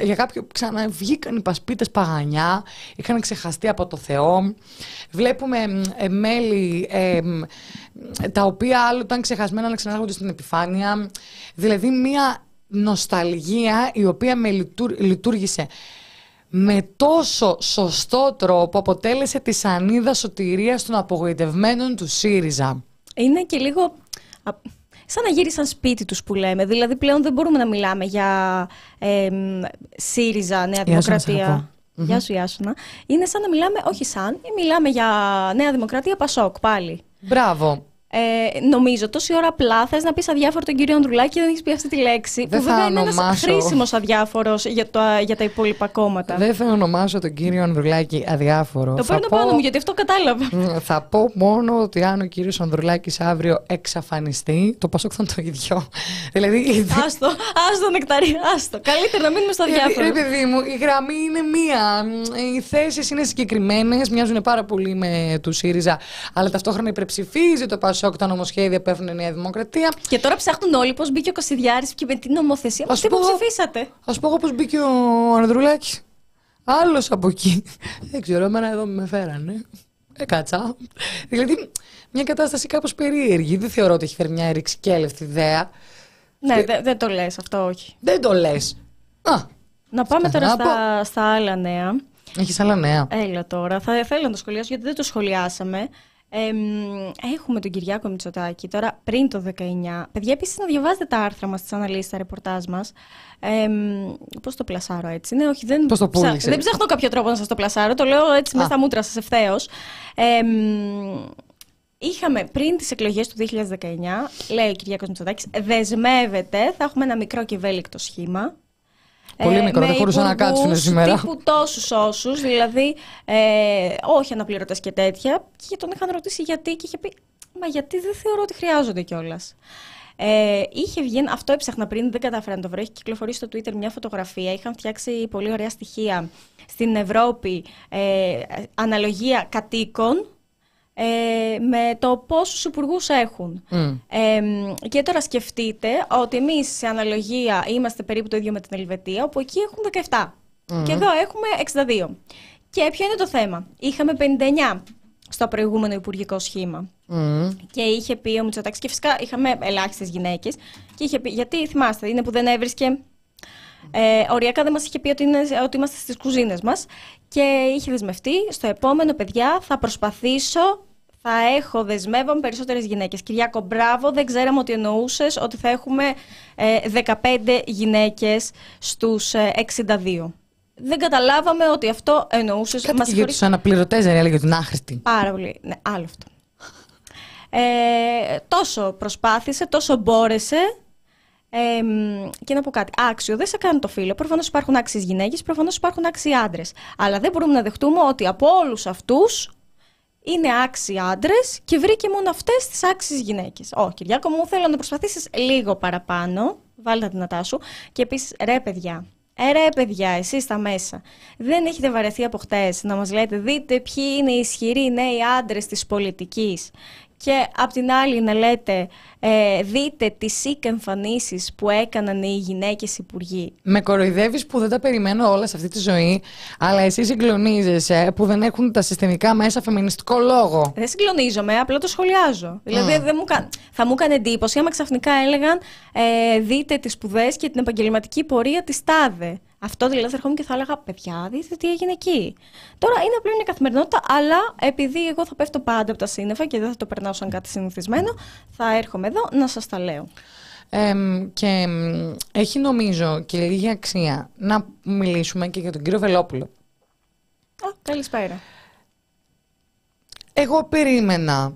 για κάποιο ξαναβγήκαν οι πασπίτες παγανιά, είχαν ξεχαστεί από το Θεό. Βλέπουμε ε, μέλη ε, τα οποία άλλο ήταν ξεχασμένα να ξανάρχονται στην επιφάνεια. Δηλαδή μια νοσταλγία η οποία με λειτουργήσε με τόσο σωστό τρόπο αποτέλεσε τη σανίδα σωτηρίας των απογοητευμένων του ΣΥΡΙΖΑ. Είναι και λίγο σαν να γύρισαν σπίτι τους που λέμε. Δηλαδή πλέον δεν μπορούμε να μιλάμε για ε, ΣΥΡΙΖΑ, Νέα Δημοκρατία. Γεια σου Ιάσουνα. Είναι σαν να μιλάμε, όχι σαν, μιλάμε για Νέα Δημοκρατία Πασόκ πάλι. Μπράβο. Ε, νομίζω τόση ώρα απλά θες να πεις αδιάφορο τον κύριο Ανδρουλάκη και δεν έχεις πει αυτή τη λέξη. Δεν που βέβαια είναι ένας χρήσιμος αδιάφορος για, για τα υπόλοιπα κόμματα. Δεν θα ονομάσω τον κύριο Ανδρουλάκη αδιάφορο. Το παίρνω πω... πάνω μου γιατί αυτό κατάλαβα. Θα πω μόνο ότι αν ο κύριος Ανδρουλάκης αύριο εξαφανιστεί, το Πασόκ θα είναι το ίδιο. δηλαδή. Άστο, άστο νεκταρί, άστο. Καλύτερα να μείνουμε στο αδιάφορο. Ε, παιδί μου, η γραμμή είναι μία. Οι θέσεις είναι συγκεκριμένες, μοιάζουν πάρα πολύ με του ΣΥΡΙΖΑ, αλλά ταυτόχρονα υπερψηφίζει το Πασόκ Πασόκ τα νομοσχέδια που έφερε η Νέα Δημοκρατία. Και τώρα ψάχνουν όλοι πώς μπήκε ο Κασιδιάρης και με την νομοθεσία. Πώ τι ψηφίσατε. Α πω εγώ πώς μπήκε ο Ανδρουλάκης. Άλλος από εκεί. Δεν ξέρω, εμένα εδώ με φέρανε. Ε, κάτσα. Δηλαδή, μια κατάσταση κάπως περίεργη. Δεν θεωρώ ότι έχει φέρει μια ρηξικέλευτη ιδέα. Ναι, δεν το λες αυτό, όχι. Δεν το λες. Α, Να πάμε τώρα Σταθερά στα, στα άλλα νέα. Έχεις άλλα νέα. Έλα τώρα. Θα θέλω να το σχολιάσω γιατί δεν το σχολιάσαμε. Ε, μ, έχουμε τον Κυριάκο Μητσοτάκη τώρα πριν το 19. Παιδιά, επίσης να διαβάζετε τα άρθρα μας, τις αναλύσεις, τα ρεπορτάζ μας. Ε, Πώς το πλασάρω έτσι. Ναι, όχι, δεν, Πώς το ψα- πούλησες. δεν ψάχνω κάποιο τρόπο να σας το πλασάρω. Το λέω έτσι μέσα στα μούτρα σας ευθέως. Ε, μ, είχαμε πριν τις εκλογές του 2019, λέει ο Κυριάκος Μητσοτάκης, δεσμεύεται, θα έχουμε ένα μικρό και ευέλικτο σχήμα. Πολύ μικρό, με δεν μπορούσαν να υπουργούς κάτσουν σήμερα. Τύπου τόσους όσους, δηλαδή ε, όχι αναπληρωτές και τέτοια. Και τον είχαν ρωτήσει γιατί και είχε πει Μα γιατί δεν θεωρώ ότι χρειάζονται κιόλας. Ε, είχε βγει, αυτό έψαχνα πριν, δεν κατάφερα να το βρω. Έχει κυκλοφορήσει στο Twitter μια φωτογραφία. Είχαν φτιάξει πολύ ωραία στοιχεία στην Ευρώπη, ε, αναλογία κατοίκων ε, με το πόσους υπουργούς έχουν. Μμ. Ε, και τώρα σκεφτείτε ότι εμείς σε αναλογία είμαστε περίπου το ίδιο με την Ελβετία, όπου εκεί έχουν 17. Και εδώ έχουμε 62. Και ποιο είναι το θέμα; Είχαμε 59 στο προηγούμενο υπουργικό σχήμα. Μμ. Και είχε πει ο Μητσοτάκης, και φυσικά είχαμε ελάχιστες γυναίκες. Και είχε πει, γιατί θυμάστε, είναι που δεν έβρισκε. Ε, οριακά δεν μας είχε πει ότι, είναι, ότι είμαστε στις κουζίνες μας. Και είχε δεσμευτεί, στο επόμενο παιδιά θα προσπαθήσω, θα έχω δεσμεύομαι περισσότερες γυναίκες. Κυριάκο, μπράβο, δεν ξέραμε ότι εννοούσες ότι θα έχουμε ε, 15 γυναίκες στους 62. Δεν καταλάβαμε ότι αυτό εννοούσες. Κάτι και για τους αναπληρωτές δεν έλεγε ότι είναι άχρηστη. Πάρα πολύ. Ναι, άλλο αυτό. Ε, τόσο προσπάθησε, τόσο μπόρεσε. Ε, μ, και να πω κάτι. Άξιο, δεν σε κάνει το φίλο. Προφανώς υπάρχουν άξιες γυναίκες, προφανώς υπάρχουν άξιοι άντρες. Αλλά δεν μπορούμε να δεχτούμε ότι από όλους αυτούς είναι άξιοι άντρες και βρήκε μόνο αυτές τις άξιες γυναίκες. Όχι, Κυριάκο μου, θέλω να προσπαθήσεις λίγο παραπάνω. Βάλτε τα δυνατά σου. Και επίσης, ρε παιδιά, ε, ρε παιδιά, εσείς στα μέσα. Δεν έχετε βαρεθεί από χτες να μας λέτε δείτε ποιοι είναι οι ισχυροί νέοι άντρες της πολιτικής και απ' την άλλη να λέτε ε, δείτε τις σικ εμφανίσεις που έκαναν οι γυναίκες υπουργοί. Με κοροϊδεύεις που δεν τα περιμένω όλα σε αυτή τη ζωή, αλλά εσύ συγκλονίζεσαι που δεν έχουν τα συστημικά μέσα φεμινιστικό λόγο. Δεν συγκλονίζομαι, απλά το σχολιάζω. Δηλαδή δεν μου κάν... θα μου έκανε εντύπωση άμα ξαφνικά έλεγαν ε, δείτε τις σπουδές και την επαγγελματική πορεία της ΤΑΔΕ. Αυτό δηλαδή θα ερχόμουν και θα έλεγα παιδιά δείτε τι έγινε εκεί. Τώρα είναι απλά μια καθημερινότητα, αλλά επειδή εγώ θα πέφτω πάντα από τα σύννεφα και δεν θα το περνάω σαν κάτι συνηθισμένο, θα έρχομαι εδώ να σας τα λέω. Εμ, και εμ, έχει νομίζω και λίγη αξία να μιλήσουμε και για τον κύριο Βελόπουλο. Α, καλησπέρα. Εγώ περίμενα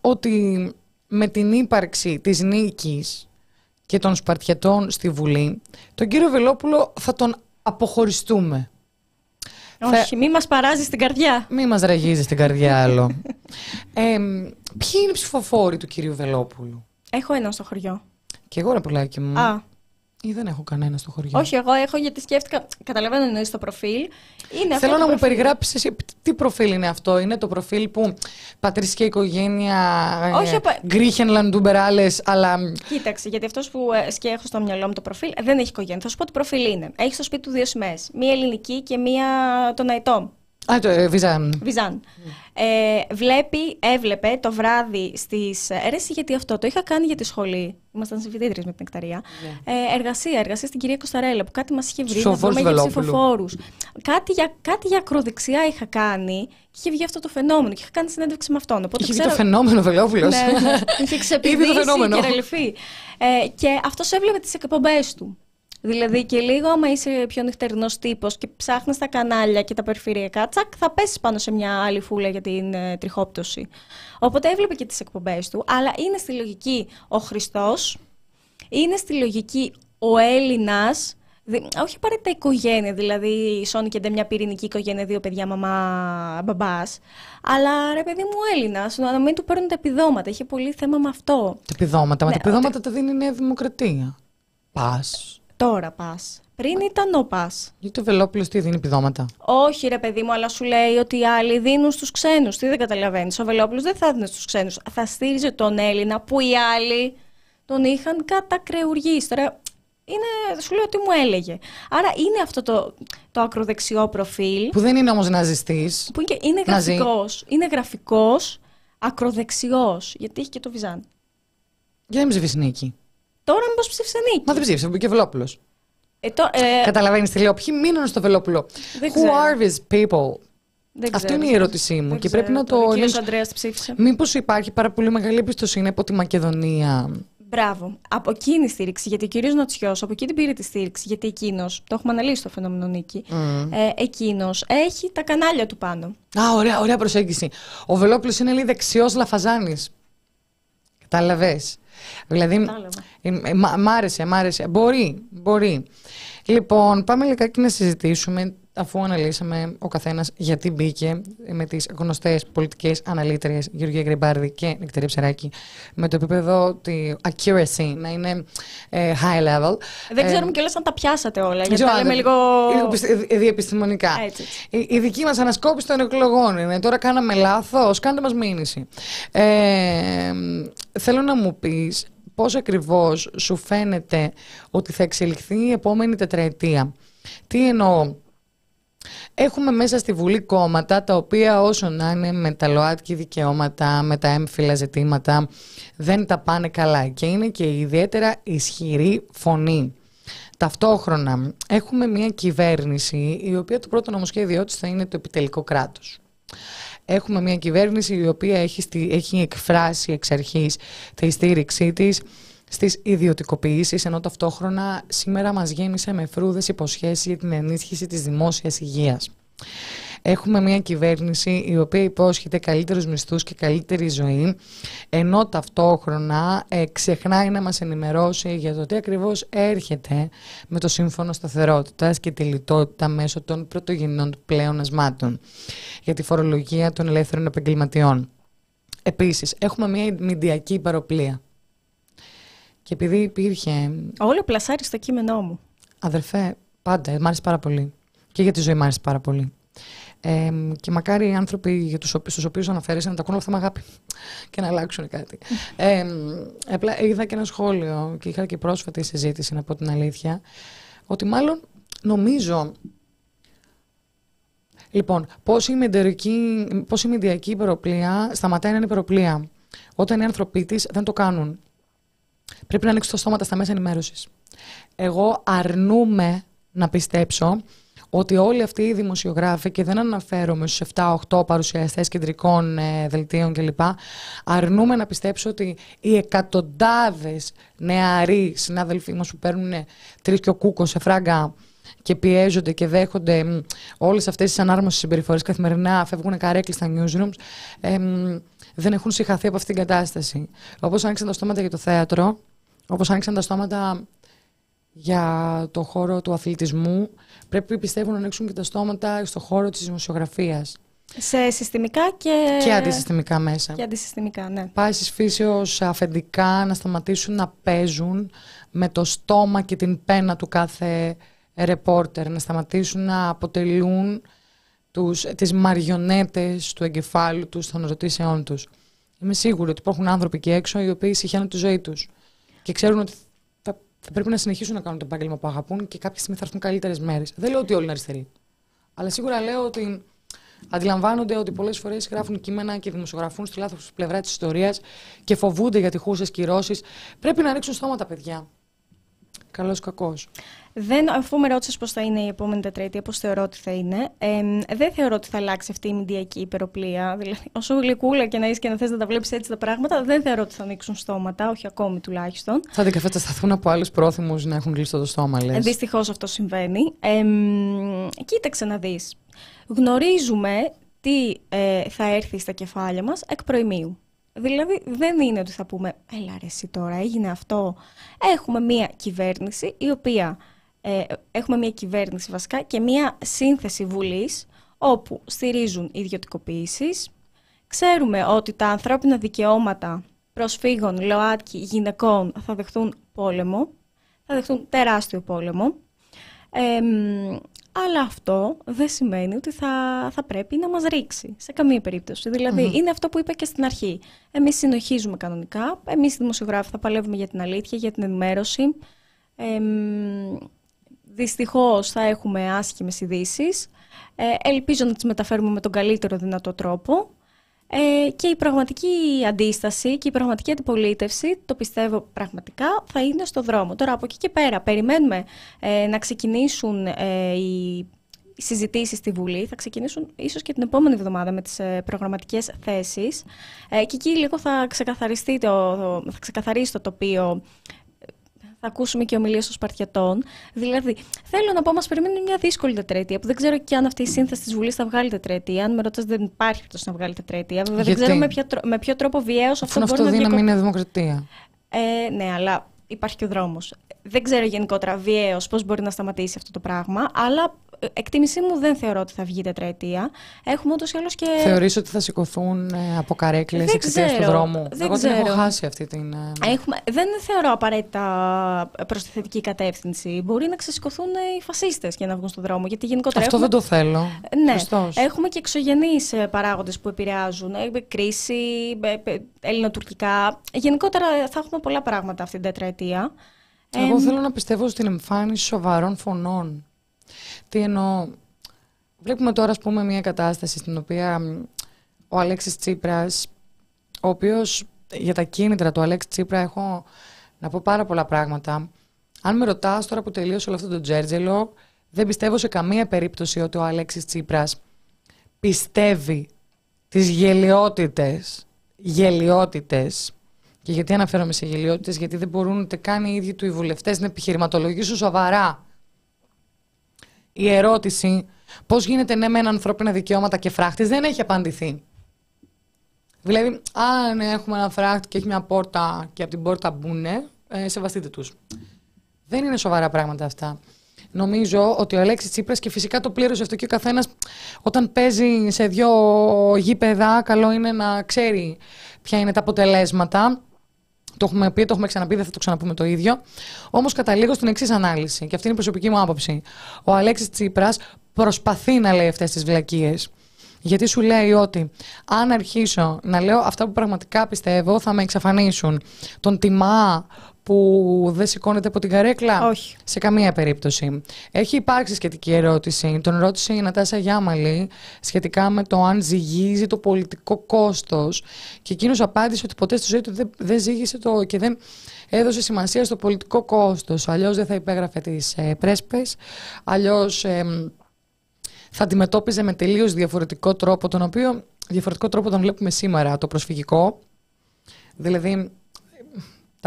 ότι με την ύπαρξη της νίκης και των Σπαρτιατών στη Βουλή, τον κύριο Βελόπουλο θα τον αποχωριστούμε. Όχι, μη μας παράζει στην καρδιά. Μη μας ραγίζει στην καρδιά άλλο. Ε, ποιοι είναι οι ψηφοφόροι του κυρίου Βελόπουλου; Έχω έναν στο χωριό. Και εγώ ρε πουλάκι μου. Α, Ή δεν έχω κανένα στο χωριό. όχι, εγώ έχω γιατί σκέφτηκα. Καταλαβαίνω εννοείς το προφίλ. Είναι αυτό Θέλω το να μου προφίλ. περιγράψεις εσύ τι προφίλ είναι αυτό; Είναι το προφίλ που πατρίς και οικογένεια. Όχι, ε, απα- Γκρίχενλαντ, Ντουμπεράλε, αλλά. Κοίταξε, γιατί αυτός που ε, σκέ έχω στο μυαλό μου το προφίλ ε, δεν έχει οικογένεια. Θα σου πω τι προφίλ είναι. Έχεις στο σπίτι του δύο σημαίες. Μία ελληνική και μία των Αϊτών. Α, το ε, Βίζαν. Βιζάν. Ε, βλέπει, έβλεπε το βράδυ στις. Έρεση, γιατί αυτό το είχα κάνει για τη σχολή. Ήμασταν συμφοιτήτριε με την Εκταρία. Ε, εργασία, εργασία στην κυρία Κωνσταρέλα που κάτι μας είχε βρει. Στους να ψηφοφόρους βρούμε για Βελόπουλου. ψηφοφόρους. Κάτι για, κάτι για ακροδεξιά είχα κάνει και είχε βγει αυτό το φαινόμενο και είχα κάνει συνέντευξη με αυτόν. Οπότε Είχε βγει ξέρω- το φαινόμενο Βελόπουλος. ναι, ναι. Είχε Ήδη το ξεπηδήσει φαινόμενο. και ρελεφεί. Ε, και αυτός έβλεπε τις εκπομπές του. Δηλαδή και λίγο άμα είσαι πιο νυχτερινός τύπος και ψάχνεις τα κανάλια και τα περιφερειακά, τσακ, θα πέσεις πάνω σε μια άλλη φούλα για την ε, τριχόπτωση. Οπότε έβλεπε και τις εκπομπές του, αλλά είναι στη λογική ο Χριστός, είναι στη λογική ο Έλληνας, δη- όχι απαραίτητα οικογένεια, δηλαδή Σόνι και Ντε, μια πυρηνική οικογένεια, δύο παιδιά, μαμά, μπαμπάς, αλλά ρε παιδί μου Έλληνας, να μην του παίρνουν τα επιδόματα, είχε πολύ θέμα με αυτό. Τα επιδόματα. Μα Ναι, τα επιδόματα τα δίνει η Νέα Δημοκρατία. Πας. Τώρα πας. Πριν ήταν ο πας. Γιατί ο Βελόπουλος τι δίνει επιδόματα. Όχι ρε παιδί μου, αλλά σου λέει ότι οι άλλοι δίνουν στους ξένους. Τι δεν καταλαβαίνεις. Ο Βελόπουλος δεν θα έδινε στους ξένους. Θα στήριζε τον Έλληνα που οι άλλοι τον είχαν κατακρεουργήσει. Τώρα είναι, σου λέω τι μου έλεγε. Άρα είναι αυτό το, το ακροδεξιό προφίλ Που δεν είναι όμως ναζιστής. που είναι, είναι Ναζί. γραφικός. Είναι γραφικός, ακροδεξιός. Γιατί έχει και το Βιζάν. Για να μην ψηφίσει νίκη. Τώρα μήπως ψήφισε νίκη. Μα δεν ψήφισε, που και ο Βελόπουλος. Ε, το, ε, Καταλαβαίνεις τι λέω. Ποιοι μείνουν στο Βελόπουλο; Δεν Who ξέρω. are these people; δεν Αυτή ξέρω. είναι η ερώτησή μου Δεν και ξέρω πρέπει να το τώρα. Ο κύριος ελέγξω. Ανδρέας τη ψήφισε. Μήπως υπάρχει πάρα πολύ μεγάλη εμπιστοσύνη από τη Μακεδονία; Μπράβο. Από εκείνη η στήριξη, γιατί ο κύριος Νατσιό από εκεί την πήρε τη στήριξη, γιατί εκείνος, το έχουμε αναλύσει το φαινόμενο Νίκη, ε, εκείνος έχει τα κανάλια του πάνω. Α, ωραία, ωραία προσέγγιση. Ο Βελόπουλος είναι λέει δεξιός λαφαζάνης. Κατάλαβες; Δηλαδή. Κατάλαβα. ε, ε, μ' μ' άρεσε, μ' άρεσε. Μπορεί, μπορεί. Λοιπόν, πάμε λιγάκι να συζητήσουμε, αφού αναλύσαμε ο καθένας γιατί μπήκε με τις γνωστές πολιτικές αναλύτριες Γεωργία Γκριμπάρδη και Νεκτερία Ψεράκη, με το επίπεδο τη accuracy να είναι ε, high level. Δεν Ε, ξέρουμε κιόλα αν τα πιάσατε όλα, γιατί ξέρω τα αν λέμε δεν- λίγο. λίγο πιστε- ε, διεπιστημονικά. Έτσι, έτσι. Η, η δική μας ανασκόπηση των εκλογών είναι. Τώρα κάναμε λάθος, κάντε μας μήνυση. Ε, θέλω να μου πεις πώς ακριβώς σου φαίνεται ότι θα εξελιχθεί η επόμενη τετραετία. Τι εννοώ; Έχουμε μέσα στη Βουλή κόμματα τα οποία όσο να είναι με τα ΛΟΑΤΚΙ δικαιώματα, με τα έμφυλα ζητήματα δεν τα πάνε καλά και είναι και η ιδιαίτερα ισχυρή φωνή. Ταυτόχρονα έχουμε μια κυβέρνηση η οποία το πρώτο νομοσχέδιό της θα είναι το επιτελικό κράτος. Έχουμε μια κυβέρνηση η οποία έχει, στη- έχει εκφράσει εξ αρχής τη στήριξή της στις ιδιωτικοποιήσεις, ενώ ταυτόχρονα σήμερα μας γέμισε με φρούδες υποσχέσεις για την ενίσχυση της δημόσιας υγείας. Έχουμε μια κυβέρνηση η οποία υπόσχεται καλύτερους μισθούς και καλύτερη ζωή, ενώ ταυτόχρονα ε, ξεχνάει να μας ενημερώσει για το τι ακριβώς έρχεται με το Σύμφωνο Σταθερότητας και τη λιτότητα μέσω των πρωτογενών πλέον ασμάτων για τη φορολογία των ελεύθερων επαγγελματιών. Επίσης, έχουμε μια μηντιακή υπεροπλία. Και επειδή υπήρχε Όλο πλασάρει στο κείμενό μου. Αδερφέ, πάντα, μ' άρεσε πάρα πολύ. Και για τη ζωή μ' άρεσε πάρα πολύ. Ε, και μακάρι οι άνθρωποι για τους, οποίους- στους οποίους αναφέρεσαι να τα ακούνε αυτά με αγάπη και να αλλάξουν κάτι. Ε, απλά είδα και ένα σχόλιο και είχα και πρόσφατη συζήτηση, να πω την αλήθεια, ότι μάλλον νομίζω Λοιπόν, πώς η, μεντερική, πώς η μηντιακή υπεροπλία σταματάει να είναι υπεροπλία. Όταν οι άνθρωποι της δεν το κάνουν. Πρέπει να ανοίξουν τα στόματα στα μέσα ενημέρωσης. Εγώ αρνούμαι να πιστέψω ότι όλοι αυτοί οι δημοσιογράφοι, και δεν αναφέρομαι στους 7-8 παρουσιαστές κεντρικών ε, δελτίων κλπ, αρνούμαι να πιστέψω ότι οι εκατοντάδες νεαροί συνάδελφοί μας που παίρνουν τρεις και ο κούκος σε φράγκα και πιέζονται και δέχονται μ, όλες αυτές τις ανάρμοσες συμπεριφορές καθημερινά, φεύγουν καρέκλες στα newsrooms, ε, μ, δεν έχουν συγχαθεί από αυτήν την κατάσταση. Όπως άνοιξαν τα στόματα για το θέατρο, όπως άνοιξαν τα στόματα για το χώρο του αθλητισμού, πρέπει πιστεύω να ανοίξουν και τα στόματα στο χώρο της δημοσιογραφίας Σε συστημικά και. και αντισυστημικά μέσα. Και αντισυστημικά, ναι. Πάσει φύσεως αφεντικά να σταματήσουν να παίζουν με το στόμα και την πένα του κάθε ρεπόρτερ, να σταματήσουν να αποτελούν τους, τις μαριονέτες του εγκεφάλου τους των ερωτήσεών τους. Είμαι σίγουρη ότι υπάρχουν άνθρωποι εκεί έξω οι οποίοι συχαίνουν τη ζωή τους και ξέρουν ότι θα, θα πρέπει να συνεχίσουν να κάνουν το επάγγελμα που αγαπούν και κάποια στιγμή θα έρθουν καλύτερες μέρες. Δεν λέω ότι όλοι είναι αριστεροί. Αλλά σίγουρα λέω ότι αντιλαμβάνονται ότι πολλές φορές γράφουν κείμενα και δημοσιογραφούν στη λάθος πλευρά της ιστορίας και φοβούνται για τυχούσες κυρώσεις. Πρέπει να ρίξουν στόματα, παιδιά. Καλός ή κακός. Δεν, αφού με ρώτησες πώς θα είναι η επόμενη τετραετία, πώς θεωρώ ότι θα είναι, ε, δεν θεωρώ ότι θα αλλάξει αυτή η μηντιακή υπεροπλία. Δηλαδή, όσο γλυκούλα και να είσαι και να θες να τα βλέπεις έτσι τα πράγματα, δεν θεωρώ ότι θα ανοίξουν στόματα, όχι ακόμη τουλάχιστον. Θα αντικατασταθούν από άλλους πρόθυμους να έχουν κλειστό το στόμα, λες. Ε, Δυστυχώς αυτό συμβαίνει. Ε, μ, κοίταξε να δεις. Γνωρίζουμε τι ε, θα έρθει στα κεφάλια μας εκ προημίου. Δηλαδή δεν είναι ότι θα πούμε «Έλα ρε εσύ τώρα, έγινε αυτό». Έχουμε μία κυβέρνηση η οποία... ε, έχουμε μία κυβέρνηση βασικά και μία σύνθεση βουλής όπου στηρίζουν ιδιωτικοποίησεις. Ξέρουμε ότι τα ανθρώπινα δικαιώματα προσφύγων, ΛΟΑΤΚΙ, γυναικών θα δεχτούν πόλεμο, θα δεχτούν τεράστιο πόλεμο. Ε, μ, αλλά αυτό δεν σημαίνει ότι θα, θα πρέπει να μας ρίξει σε καμία περίπτωση. Δηλαδή, είναι αυτό που είπα και στην αρχή. Εμείς συνοχίζουμε κανονικά, εμείς οι δημοσιογράφοι θα παλεύουμε για την αλήθεια, για την ενημέρωση. Ε, μ, δυστυχώς θα έχουμε άσχημες ειδήσεις. Ε, ελπίζω να τις μεταφέρουμε με τον καλύτερο δυνατό τρόπο. Ε, και η πραγματική αντίσταση και η πραγματική αντιπολίτευση, το πιστεύω πραγματικά, θα είναι στο δρόμο. Τώρα από εκεί και πέρα περιμένουμε ε, να ξεκινήσουν ε, οι συζητήσεις στη Βουλή. Θα ξεκινήσουν ίσως και την επόμενη εβδομάδα με τις ε, προγραμματικές θέσεις. Ε, και εκεί λίγο θα, ξεκαθαριστεί το, θα ξεκαθαρίσει το τοπίο θα ακούσουμε και ομιλίες των Σπαρτιατών. Δηλαδή, θέλω να πω, μας περιμένει μια δύσκολη τετραετία που δεν ξέρω και αν αυτή η σύνθεση της Βουλής θα βγάλει τετραετία. Αν με ρωτάς, δεν υπάρχει περίπτωση να βγάλει τετραετία. Βέβαια, δεν ξέρω με, ποιο, με ποιο τρόπο βιαίως αυτό μπορεί να δύναμη είναι δημοκρατία. Ε, ναι, αλλά υπάρχει και ο δρόμος. Δεν ξέρω γενικότερα βιαίως πώς μπορεί να σταματήσει αυτό το πράγμα, αλλά εκτίμησή μου δεν θεωρώ ότι θα βγει τετραετία. Έχουμε ούτως ή άλλως και. Θεωρείς ότι θα σηκωθούν ε, από καρέκλες εξαιτίας του δρόμου; Δεν Εγώ ξέρω. δεν έχω χάσει αυτή την. Ε, Έχουμε, δεν θεωρώ απαραίτητα προς τη θετική κατεύθυνση. Μπορεί να ξεσηκωθούν οι φασίστες για να βγουν στον δρόμο. Γιατί γενικότερα Αυτό έχουμε... δεν το θέλω. Ναι, Χριστός. έχουμε και εξωγενείς παράγοντες που επηρεάζουν. Ε, Κρίση, ε, ε, ελληνοτουρκικά. Γενικότερα θα έχουμε πολλά πράγματα αυτή την τετραετία. Εγώ Ε, θέλω να πιστεύω στην εμφάνιση σοβαρών φωνών. Τι εννοώ. Βλέπουμε τώρα, ας πούμε, μια κατάσταση στην οποία μ, ο Αλέξης Τσίπρας, ο οποίος για τα κίνητρα του Αλέξη Τσίπρα έχω να πω πάρα πολλά πράγματα. Αν με ρωτάς τώρα που τελείωσε όλο αυτό το τζέρτζελο, δεν πιστεύω σε καμία περίπτωση ότι ο Αλέξης Τσίπρας πιστεύει τις γελιότητες, γελιότητες και γιατί αναφέρομαι σε γελιότητες, γιατί δεν μπορούν ούτε καν οι ίδιοι του οι βουλευτές να επιχειρηματολογήσουν σοβαρά. Η ερώτηση πώς γίνεται ναι με ένα ανθρώπινα δικαιώματα και φράχτης δεν έχει απαντηθεί. Δηλαδή, αν ναι, έχουμε ένα φράχτη και έχει μια πόρτα και από την πόρτα μπουνε, ε, σεβαστείτε τους. Δεν είναι σοβαρά πράγματα αυτά. Νομίζω ότι ο Αλέξης Τσίπρας και φυσικά το πλήρωσε αυτό και ο καθένας όταν παίζει σε δύο γήπεδα καλό είναι να ξέρει ποια είναι τα αποτελέσματα. Το έχουμε πει, το έχουμε ξαναπεί, δεν θα το ξαναπούμε το ίδιο. Όμως καταλήγω στην εξής ανάλυση, και αυτή είναι η προσωπική μου άποψη. Ο Αλέξης Τσίπρας προσπαθεί να λέει αυτές τις βλακίες. Γιατί σου λέει ότι αν αρχίσω να λέω αυτά που πραγματικά πιστεύω θα με εξαφανίσουν. Τον τιμά που δεν σηκώνεται από την καρέκλα; Όχι. Σε καμία περίπτωση. Έχει υπάρξει σχετική ερώτηση. Τον ρώτησε η Νατάσα Γιάμαλη σχετικά με το αν ζυγίζει το πολιτικό κόστος. Και εκείνος απάντησε ότι ποτέ στη ζωή του δεν, δεν ζύγισε το και δεν έδωσε σημασία στο πολιτικό κόστος. Αλλιώς δεν θα υπέγραφε τις ε, πρέσπες. Αλλιώς θα αντιμετώπιζε με τελείως διαφορετικό τρόπο, τον οποίο διαφορετικό τρόπο τον βλέπουμε σήμερα, το προσφυγικό. Δηλαδή,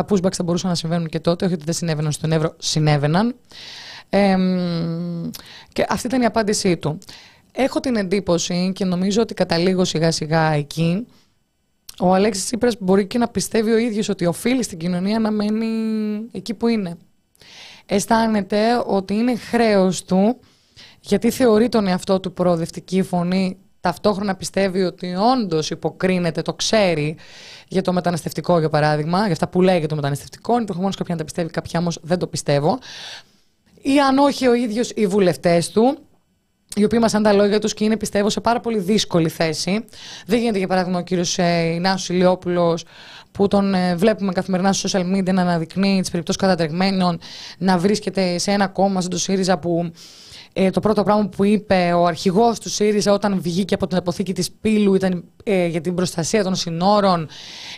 τα pushbacks θα μπορούσαν να συμβαίνουν και τότε, όχι ότι δεν συνέβαιναν στον Εύρο, συνέβαιναν. Ε, και αυτή ήταν η απάντησή του. Έχω την εντύπωση και νομίζω ότι καταλήγω σιγά σιγά εκεί, ο Αλέξης Τσίπρας μπορεί και να πιστεύει ο ίδιος ότι οφείλει στην κοινωνία να μένει εκεί που είναι. Αισθάνεται ότι είναι χρέος του, γιατί θεωρεί τον εαυτό του προοδευτική φωνή, ταυτόχρονα πιστεύει ότι όντως υποκρίνεται, το ξέρει για το μεταναστευτικό για παράδειγμα, για αυτά που λέει για το μεταναστευτικό, είναι προφανώς κάποια να τα πιστεύει, κάποια όμως δεν το πιστεύω. Ή αν όχι ο ίδιος οι βουλευτές του, οι οποίοι μας τα λόγια τους και είναι πιστεύω σε πάρα πολύ δύσκολη θέση. Δεν γίνεται για παράδειγμα ο κύριος ε, Ινάσος Ηλιόπουλος που τον ε, βλέπουμε καθημερινά στο social media να αναδεικνύει τις περιπτώσεις κατατρεγμένων, να βρίσκεται σε ένα κόμμα σαν το ΣΥΡΙΖΑ που ε, το πρώτο πράγμα που είπε ο αρχηγός του ΣΥΡΙΖΑ όταν βγήκε από την αποθήκη της Πύλου ήταν ε, για την προστασία των συνόρων,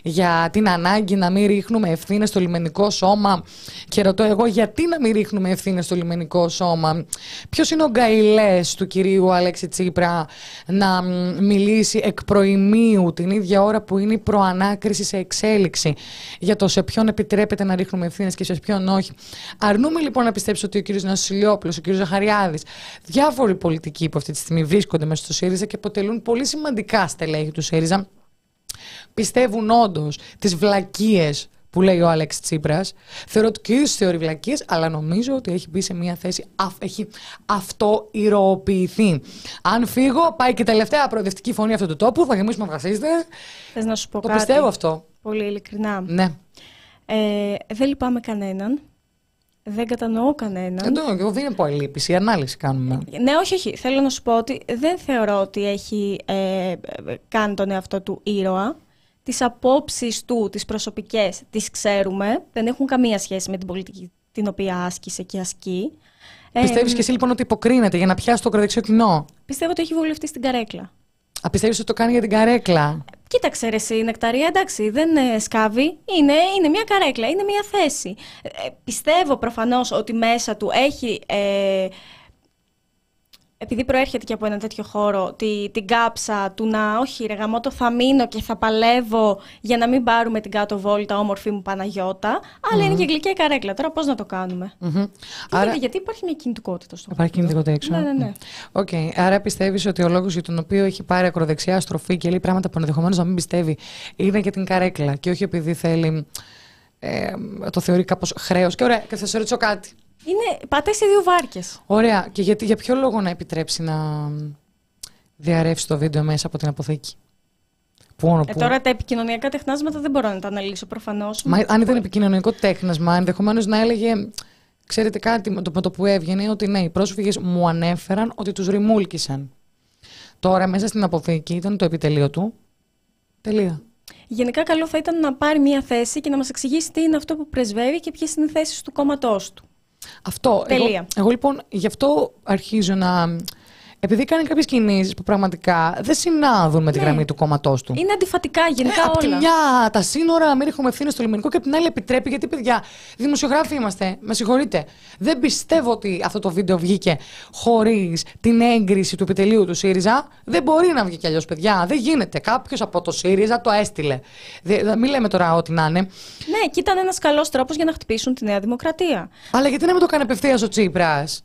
για την ανάγκη να μην ρίχνουμε ευθύνες στο λιμενικό σώμα. Και ρωτώ εγώ γιατί να μην ρίχνουμε ευθύνες στο λιμενικό σώμα; Ποιος είναι ο γκαιλές του κυρίου Αλέξη Τσίπρα να μ, μιλήσει εκ προημίου την ίδια ώρα που είναι η προανάκριση σε εξέλιξη για το σε ποιον επιτρέπεται να ρίχνουμε ευθύνες και σε ποιον όχι; Αρνούμε λοιπόν να πιστέψω ότι ο κύριος Νασιλιόπουλο, ο κύριος Ζαχαριάδης, διάφοροι πολιτικοί που αυτή τη στιγμή βρίσκονται μέσα στο ΣΥΡΙΖΑ και αποτελούν πολύ σημαντικά στελέχη του ΣΥΡΙΖΑ, πιστεύουν όντως τις βλακίες που λέει ο Άλεξ Τσίπρας. Θεωρώ ότι και ο ίδιος θεωρεί βλακίες, αλλά νομίζω ότι έχει μπει σε μια θέση, αυ- έχει αυτοηρωοποιηθεί. Αν φύγω, πάει και η τελευταία προοδευτική φωνή αυτού του τόπου, θα γεμίσουμε φασίστε. Θες να σου πω Το κάτι; πιστεύω αυτό. Πολύ ειλικρινά. Ναι. Ε, δεν λυπάμαι κανέναν. Δεν κατανοώ κανέναν. Δεν το, εγώ δεν είναι πω ελλείπηση, η ανάλυση κάνουμε. Ναι, όχι, όχι. Θέλω να σου πω ότι δεν θεωρώ ότι έχει ε, ε, κάνει τον εαυτό του ήρωα. Τις απόψεις του, τις προσωπικές, τις ξέρουμε. Δεν έχουν καμία σχέση με την πολιτική την οποία άσκησε και ασκεί. Ε, Πιστεύει και εσύ λοιπόν ότι υποκρίνεται για να πιάσει το κρατεξιό κοινό; Πιστεύω ότι έχει βολευτεί στην καρέκλα. Α, πιστεύεις ότι το κάνει για την καρέκλα; Κοίταξε ρε εσύ, η νεκταρία εντάξει δεν ε, σκάβει, είναι, είναι μια καρέκλα, είναι μια θέση. Ε, πιστεύω προφανώς ότι μέσα του έχει ε, επειδή προέρχεται και από ένα τέτοιο χώρο, τη, την κάψα του να όχι ρε γαμώτο θα μείνω και θα παλεύω για να μην πάρουμε την κάτω βόλτα όμορφη μου Παναγιώτα, αλλά είναι και γλυκιά καρέκλα. Τώρα πώς να το κάνουμε; Μμμ. Άρα... Άρα Γιατί υπάρχει μια κινητικότητα στο υπάρχει χώρο. κινητικότητα έξω. Ναι, ναι, ναι. Οκ. Άρα πιστεύεις ότι ο λόγος για τον οποίο έχει πάρει ακροδεξιά στροφή και λέει πράγματα που ενδεχομένως να μην πιστεύει είναι για την καρέκλα και όχι επειδή θέλει. Ε, το θεωρεί κάπως χρέος. Και ωραία, και θα σε ρωτήσω κάτι. Είναι, πατάει σε δύο βάρκες. Ωραία. Και γιατί, για ποιο λόγο να επιτρέψει να διαρρεύσει το βίντεο μέσα από την αποθήκη; Πού, Ε, πού; τώρα τα επικοινωνιακά τεχνάσματα δεν μπορώ να τα αναλύσω προφανώς. Μα αν ήταν επικοινωνικό τέχνασμα, ενδεχομένως να έλεγε. Ξέρετε κάτι με το, με το που έβγαινε, ότι ναι, οι πρόσφυγες μου ανέφεραν ότι τους ρημούλκησαν. Τώρα μέσα στην αποθήκη ήταν το επιτελείο του. Τελεία. Γενικά καλό θα ήταν να πάρει μια θέση και να μας εξηγήσει τι είναι αυτό που πρεσβεύει και ποιες είναι οι θέσεις του κόμματός του. Αυτό. Εγώ, Τελεία. εγώ λοιπόν γι' αυτό αρχίζω να. Επειδή κάνει κάποιες κινήσεις που πραγματικά δεν συνάδουν με τη Ναι. γραμμή του κόμματός του. Είναι αντιφατικά γενικά Ε, απ' τη όλα. μια τα σύνορα, μην έχουμε ευθύνε στο λιμενικό και απ' την άλλη επιτρέπει. Γιατί, παιδιά, δημοσιογράφοι είμαστε. Με συγχωρείτε. Δεν πιστεύω ότι αυτό το βίντεο βγήκε χωρίς την έγκριση του επιτελείου του ΣΥΡΙΖΑ. Δεν μπορεί να βγει κι αλλιώς, παιδιά. Δεν γίνεται. Κάποιος από το ΣΥΡΙΖΑ το έστειλε. Δεν, μην λέμε τώρα ό,τι να είναι. Ναι, και ήταν ένας καλός τρόπος για να χτυπήσουν τη Νέα Δημοκρατία. Αλλά γιατί να μην το κάνει απευθείας ο Τσίπρας;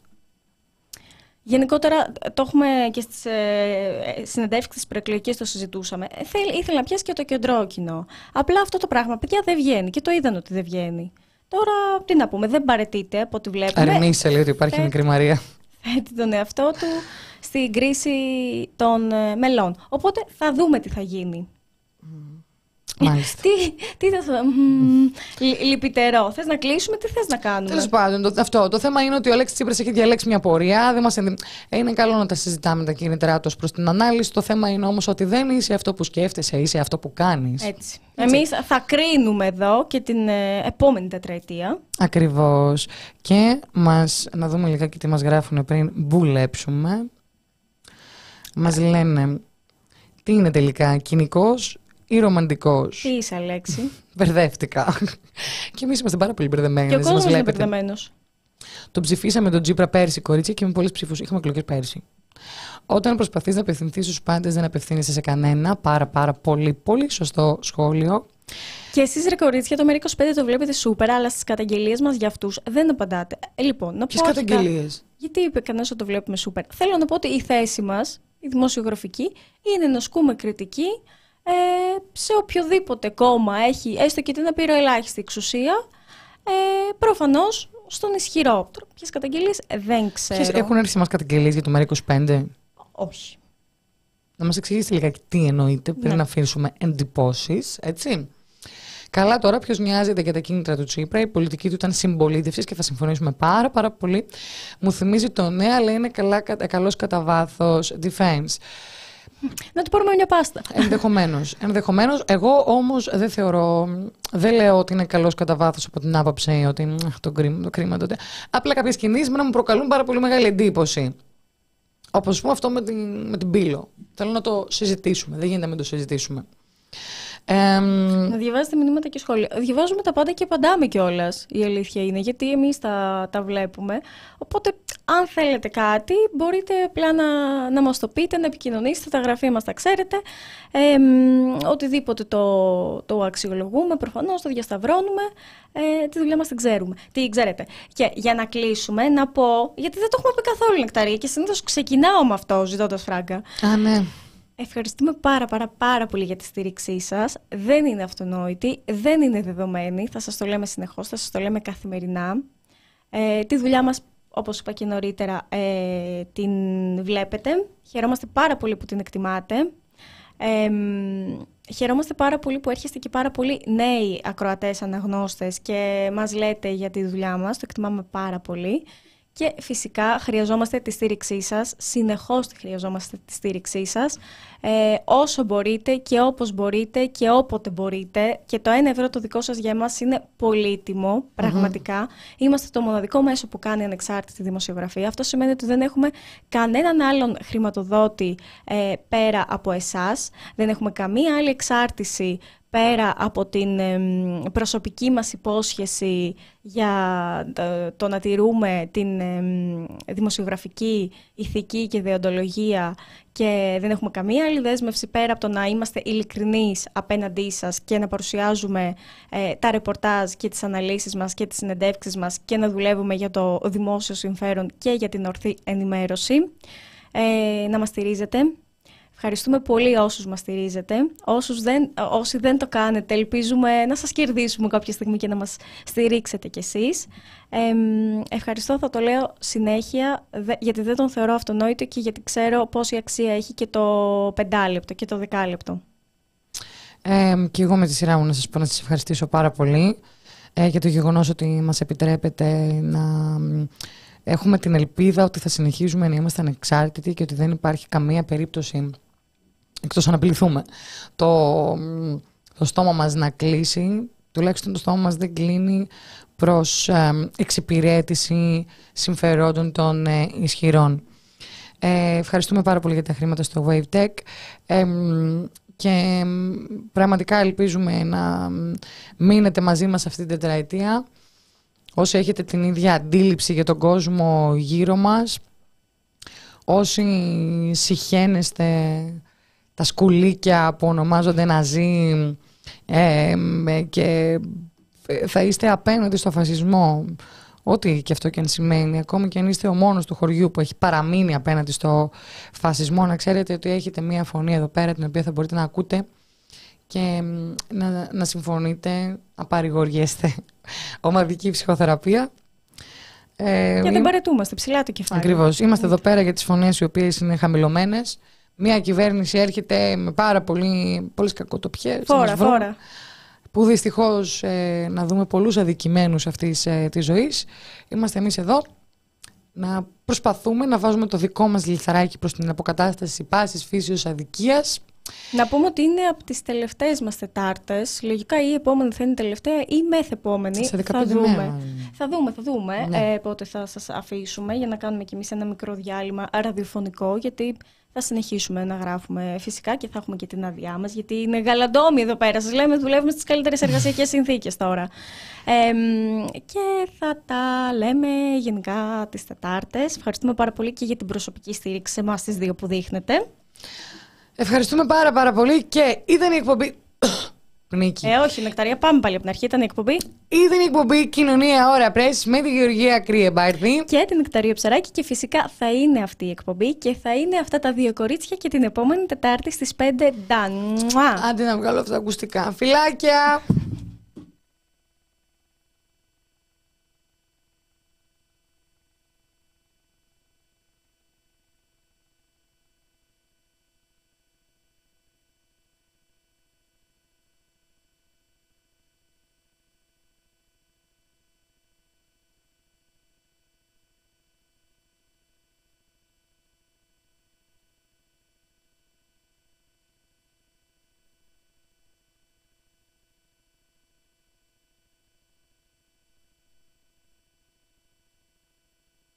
Γενικότερα το έχουμε και στις ε, συνεντεύξεις της προεκλογικής το συζητούσαμε. Ε, θέλ, ήθελε να πιάσει και το κεντρό κοινό. Απλά αυτό το πράγμα, παιδιά, δεν βγαίνει και το είδαν ότι δεν βγαίνει. Τώρα, τι να πούμε, δεν παρετείται από ό,τι βλέπουμε. Αρνείσαι, λέει ότι υπάρχει Ε, μικρή Μαρία. θέτει τον εαυτό του στην κρίση των ε, μελών. Οπότε θα δούμε τι θα γίνει. Μάλιστα. Τι, τι θα σου... μμμ, λι- Λυπητερό. Θες να κλείσουμε, τι θες να κάνουμε; Τέλος πάντων, το, αυτό. Το θέμα είναι ότι ο Αλέξης Τσίπρας έχει διαλέξει μια πορεία. Δεν μας ενδυ... ε, είναι καλό να τα συζητάμε τα κίνητρά του προς την ανάλυση. Το θέμα είναι όμως ότι δεν είσαι αυτό που σκέφτεσαι, είσαι αυτό που κάνεις. Έτσι. Εμείς θα κρίνουμε εδώ και την ε, επόμενη τετραετία. Ακριβώς. Και μας, να δούμε λιγάκι τι μας γράφουν πριν μπουλέψουμε. Μας λένε τι είναι τελικά, κοινικός ή ρομαντικός. Τι είσαι, Αλέξη; Μπερδεύτηκα. και εμείς είμαστε πάρα πολύ μπερδεμένοι. και ο μας κόσμος είναι βλέπετε. μπερδεμένος. Τον ψηφίσαμε τον Τζίπρα πέρσι, κορίτσια, και με πολλές ψήφου. Είχαμε εκλογές πέρσι. Όταν προσπαθείς να απευθυνθείς στους πάντες, δεν απευθύνεσαι σε κανένα. Πάρα, πάρα πολύ, πολύ σωστό σχόλιο. Και εσείς ρε κορίτσια, το ΜΕΡΑ25 το βλέπετε σούπερ, αλλά στις καταγγελίες μας για αυτούς δεν απαντάτε. Ε, λοιπόν, να Ποιες πω αρχικά- καταγγελίες; Γιατί είπε κανένας ότι το βλέπουμε σούπερ. Θέλω να πω ότι η θέση μας, η δημοσιογραφική, είναι να ασκούμε κριτική ε, σε οποιοδήποτε κόμμα έχει έστω και την απειροελάχιστη εξουσία. Ε, Προφανώς στον ισχυρό. Ποιες καταγγελίες δεν ξέρω. Ποιες έχουν έρθει σε μας καταγγελίες για το ΜΕΡΑ25. Όχι. Να μας εξηγήσετε λιγάκι τι εννοείται πριν Ναι. να αφήσουμε εντυπώσεις, έτσι. Καλά, τώρα ποιος νοιάζεται για τα κίνητρα του Τσίπρα. Η πολιτική του ήταν συμπολίτευσης και θα συμφωνήσουμε πάρα, πάρα πολύ. Μου θυμίζει το ναι, αλλά είναι καλά, καλός κατά βάθος defense. Να του πάρουμε μια πάστα. Ενδεχομένως. Ενδεχομένως. Εγώ όμως δεν θεωρώ. Δεν λέω ότι είναι καλός κατά βάθος από την άποψη ότι μ, αχ, το κρίμα, το κρίμα τότε. Απλά κάποιες κινήσεις να μου προκαλούν πάρα πολύ μεγάλη εντύπωση. Όπως ας πούμε αυτό με την, με την πύλο. Θέλω να το συζητήσουμε. Δεν γίνεται να μην το συζητήσουμε. Εμ, Να διαβάζετε μηνύματα και σχόλια. Διαβάζουμε τα πάντα και απαντάμε κιόλας. Η αλήθεια είναι, γιατί εμείς τα, τα βλέπουμε. Οπότε, αν θέλετε κάτι, μπορείτε απλά να, να μας το πείτε, να επικοινωνήσετε. Τα γραφεία μας τα ξέρετε. Ε, μ, οτιδήποτε το, το αξιολογούμε, προφανώς το διασταυρώνουμε. Ε, τη δουλειά μας την ξέρουμε. Τι ξέρετε. Και για να κλείσουμε, να πω. Γιατί δεν το έχουμε πει καθόλου νεκταρία και συνήθως ξεκινάω με αυτό, ζητώντας φράγκα. α, ναι. Ευχαριστούμε πάρα πάρα πάρα πολύ για τη στήριξή σας. Δεν είναι αυτονόητη, δεν είναι δεδομένη. Θα σας το λέμε συνεχώς, θα σας το λέμε καθημερινά. Ε, τη δουλειά μας, όπως είπα και νωρίτερα, ε, την βλέπετε. Χαιρόμαστε πάρα πολύ που την εκτιμάτε. Ε, μ, χαιρόμαστε πάρα πολύ που έρχεστε και πάρα πολλοί νέοι ακροατές, αναγνώστες και μας λέτε για τη δουλειά μας. Το εκτιμάμε πάρα πολύ. Και φυσικά χρειαζόμαστε τη στήριξή σας, συνεχώς τη χρειαζόμαστε τη στήριξή σας, ε, όσο μπορείτε και όπως μπορείτε και όποτε μπορείτε. Και το 1 ευρώ το δικό σας για εμάς είναι πολύτιμο, Είμαστε το μοναδικό μέσο που κάνει ανεξάρτητη δημοσιογραφία. Αυτό σημαίνει ότι δεν έχουμε κανέναν άλλον χρηματοδότη ε, πέρα από εσάς, δεν έχουμε καμία άλλη εξάρτηση πέρα από την προσωπική μας υπόσχεση για το να τηρούμε την δημοσιογραφική ηθική και δεοντολογία και δεν έχουμε καμία άλλη δέσμευση πέρα από το να είμαστε ειλικρινείς απέναντί σας και να παρουσιάζουμε ε, τα ρεπορτάζ και τις αναλύσεις μας και τις συνεντεύξεις μας και να δουλεύουμε για το δημόσιο συμφέρον και για την ορθή ενημέρωση. Ε, να μας στηρίζετε Ευχαριστούμε πολύ όσους μας στηρίζετε. Όσους δεν, όσοι δεν το κάνετε, ελπίζουμε να σας κερδίσουμε κάποια στιγμή και να μας στηρίξετε κι εσείς. Ε, ευχαριστώ, θα το λέω συνέχεια, γιατί δεν τον θεωρώ αυτονόητο και γιατί ξέρω πόση αξία έχει και το πεντάλεπτο και το δεκάλεπτο. Ε, και εγώ με τη σειρά μου να σας πω να σας ευχαριστήσω πάρα πολύ ε, για το γεγονός ότι μας επιτρέπετε να έχουμε την ελπίδα ότι θα συνεχίζουμε να είμαστε ανεξάρτητοι και ότι δεν υπάρχει καμία περίπτωση εκτός αν απειληθούμε, το, το στόμα μας να κλείσει, τουλάχιστον το στόμα μας δεν κλείνει προς εξυπηρέτηση συμφερόντων των ε, ισχυρών. Ε, ευχαριστούμε πάρα πολύ για τα χρήματα στο WaveTech. Ε, και πραγματικά ελπίζουμε να μείνετε μαζί μας αυτή την τετραετία. Όσοι έχετε την ίδια αντίληψη για τον κόσμο γύρω μας όσοι συχαίνεστε τα σκουλίκια που ονομάζονται Ναζί ε, και θα είστε απέναντι στο φασισμό. Ό,τι και αυτό και αν σημαίνει, ακόμη και αν είστε ο μόνος του χωριού που έχει παραμείνει απέναντι στο φασισμό, να ξέρετε ότι έχετε μία φωνή εδώ πέρα την οποία θα μπορείτε να ακούτε και να, να συμφωνείτε, να παρηγοριέστε. Ομαδική ψυχοθεραπεία. Ε, και δεν παρετούμαστε, ψηλά το κεφάλι. Ακριβώς. Είμαστε εδώ πέρα για τις φωνές οι οποίες είναι χαμηλωμένες μια κυβέρνηση έρχεται με πάρα πολύ, πολλές κακοτοπιές. Φόρα, φόρα. Που δυστυχώς ε, να δούμε πολλούς αδικημένους αυτής ε, της ζωής. Είμαστε εμείς εδώ να προσπαθούμε να βάζουμε το δικό μας λιθαράκι προς την αποκατάσταση πάσης φύσεως αδικίας. Να πούμε ότι είναι από τις τελευταίες μας Τετάρτες. Λογικά η επόμενη θα είναι τελευταία ή μεθεπόμενη. Σε θα δούμε. Θα δούμε, θα δούμε ναι. ε, πότε θα σας αφήσουμε για να κάνουμε κι εμείς ένα μικρό διάλειμμα ραδιοφωνικό γιατί θα συνεχίσουμε να γράφουμε φυσικά και θα έχουμε και την άδειά μας, γιατί είναι γαλαντόμοι εδώ πέρα. Σας λέμε, δουλεύουμε στις καλύτερες εργασιακές συνθήκες τώρα. Ε, και θα τα λέμε γενικά τις Τετάρτες. Ευχαριστούμε πάρα πολύ και για την προσωπική στήριξη σε εμάς τις δύο που δείχνετε. Ευχαριστούμε πάρα πάρα πολύ και ήταν η εκπομπή πνίκι. Ε, όχι, νεκταρία, πάμε πάλι από την αρχή. Ήταν η εκπομπή. Ήταν η εκπομπή Κοινωνία Ώρα Πρέσ με τη Γεωργία Κρύεμπάρδη. Και την νεκταρία Ψαράκη. Και φυσικά θα είναι αυτή η εκπομπή και θα είναι αυτά τα δύο κορίτσια και την επόμενη Τετάρτη στις 5 Ντάν. Άντε να βγάλω αυτά τα ακουστικά. Φιλάκια!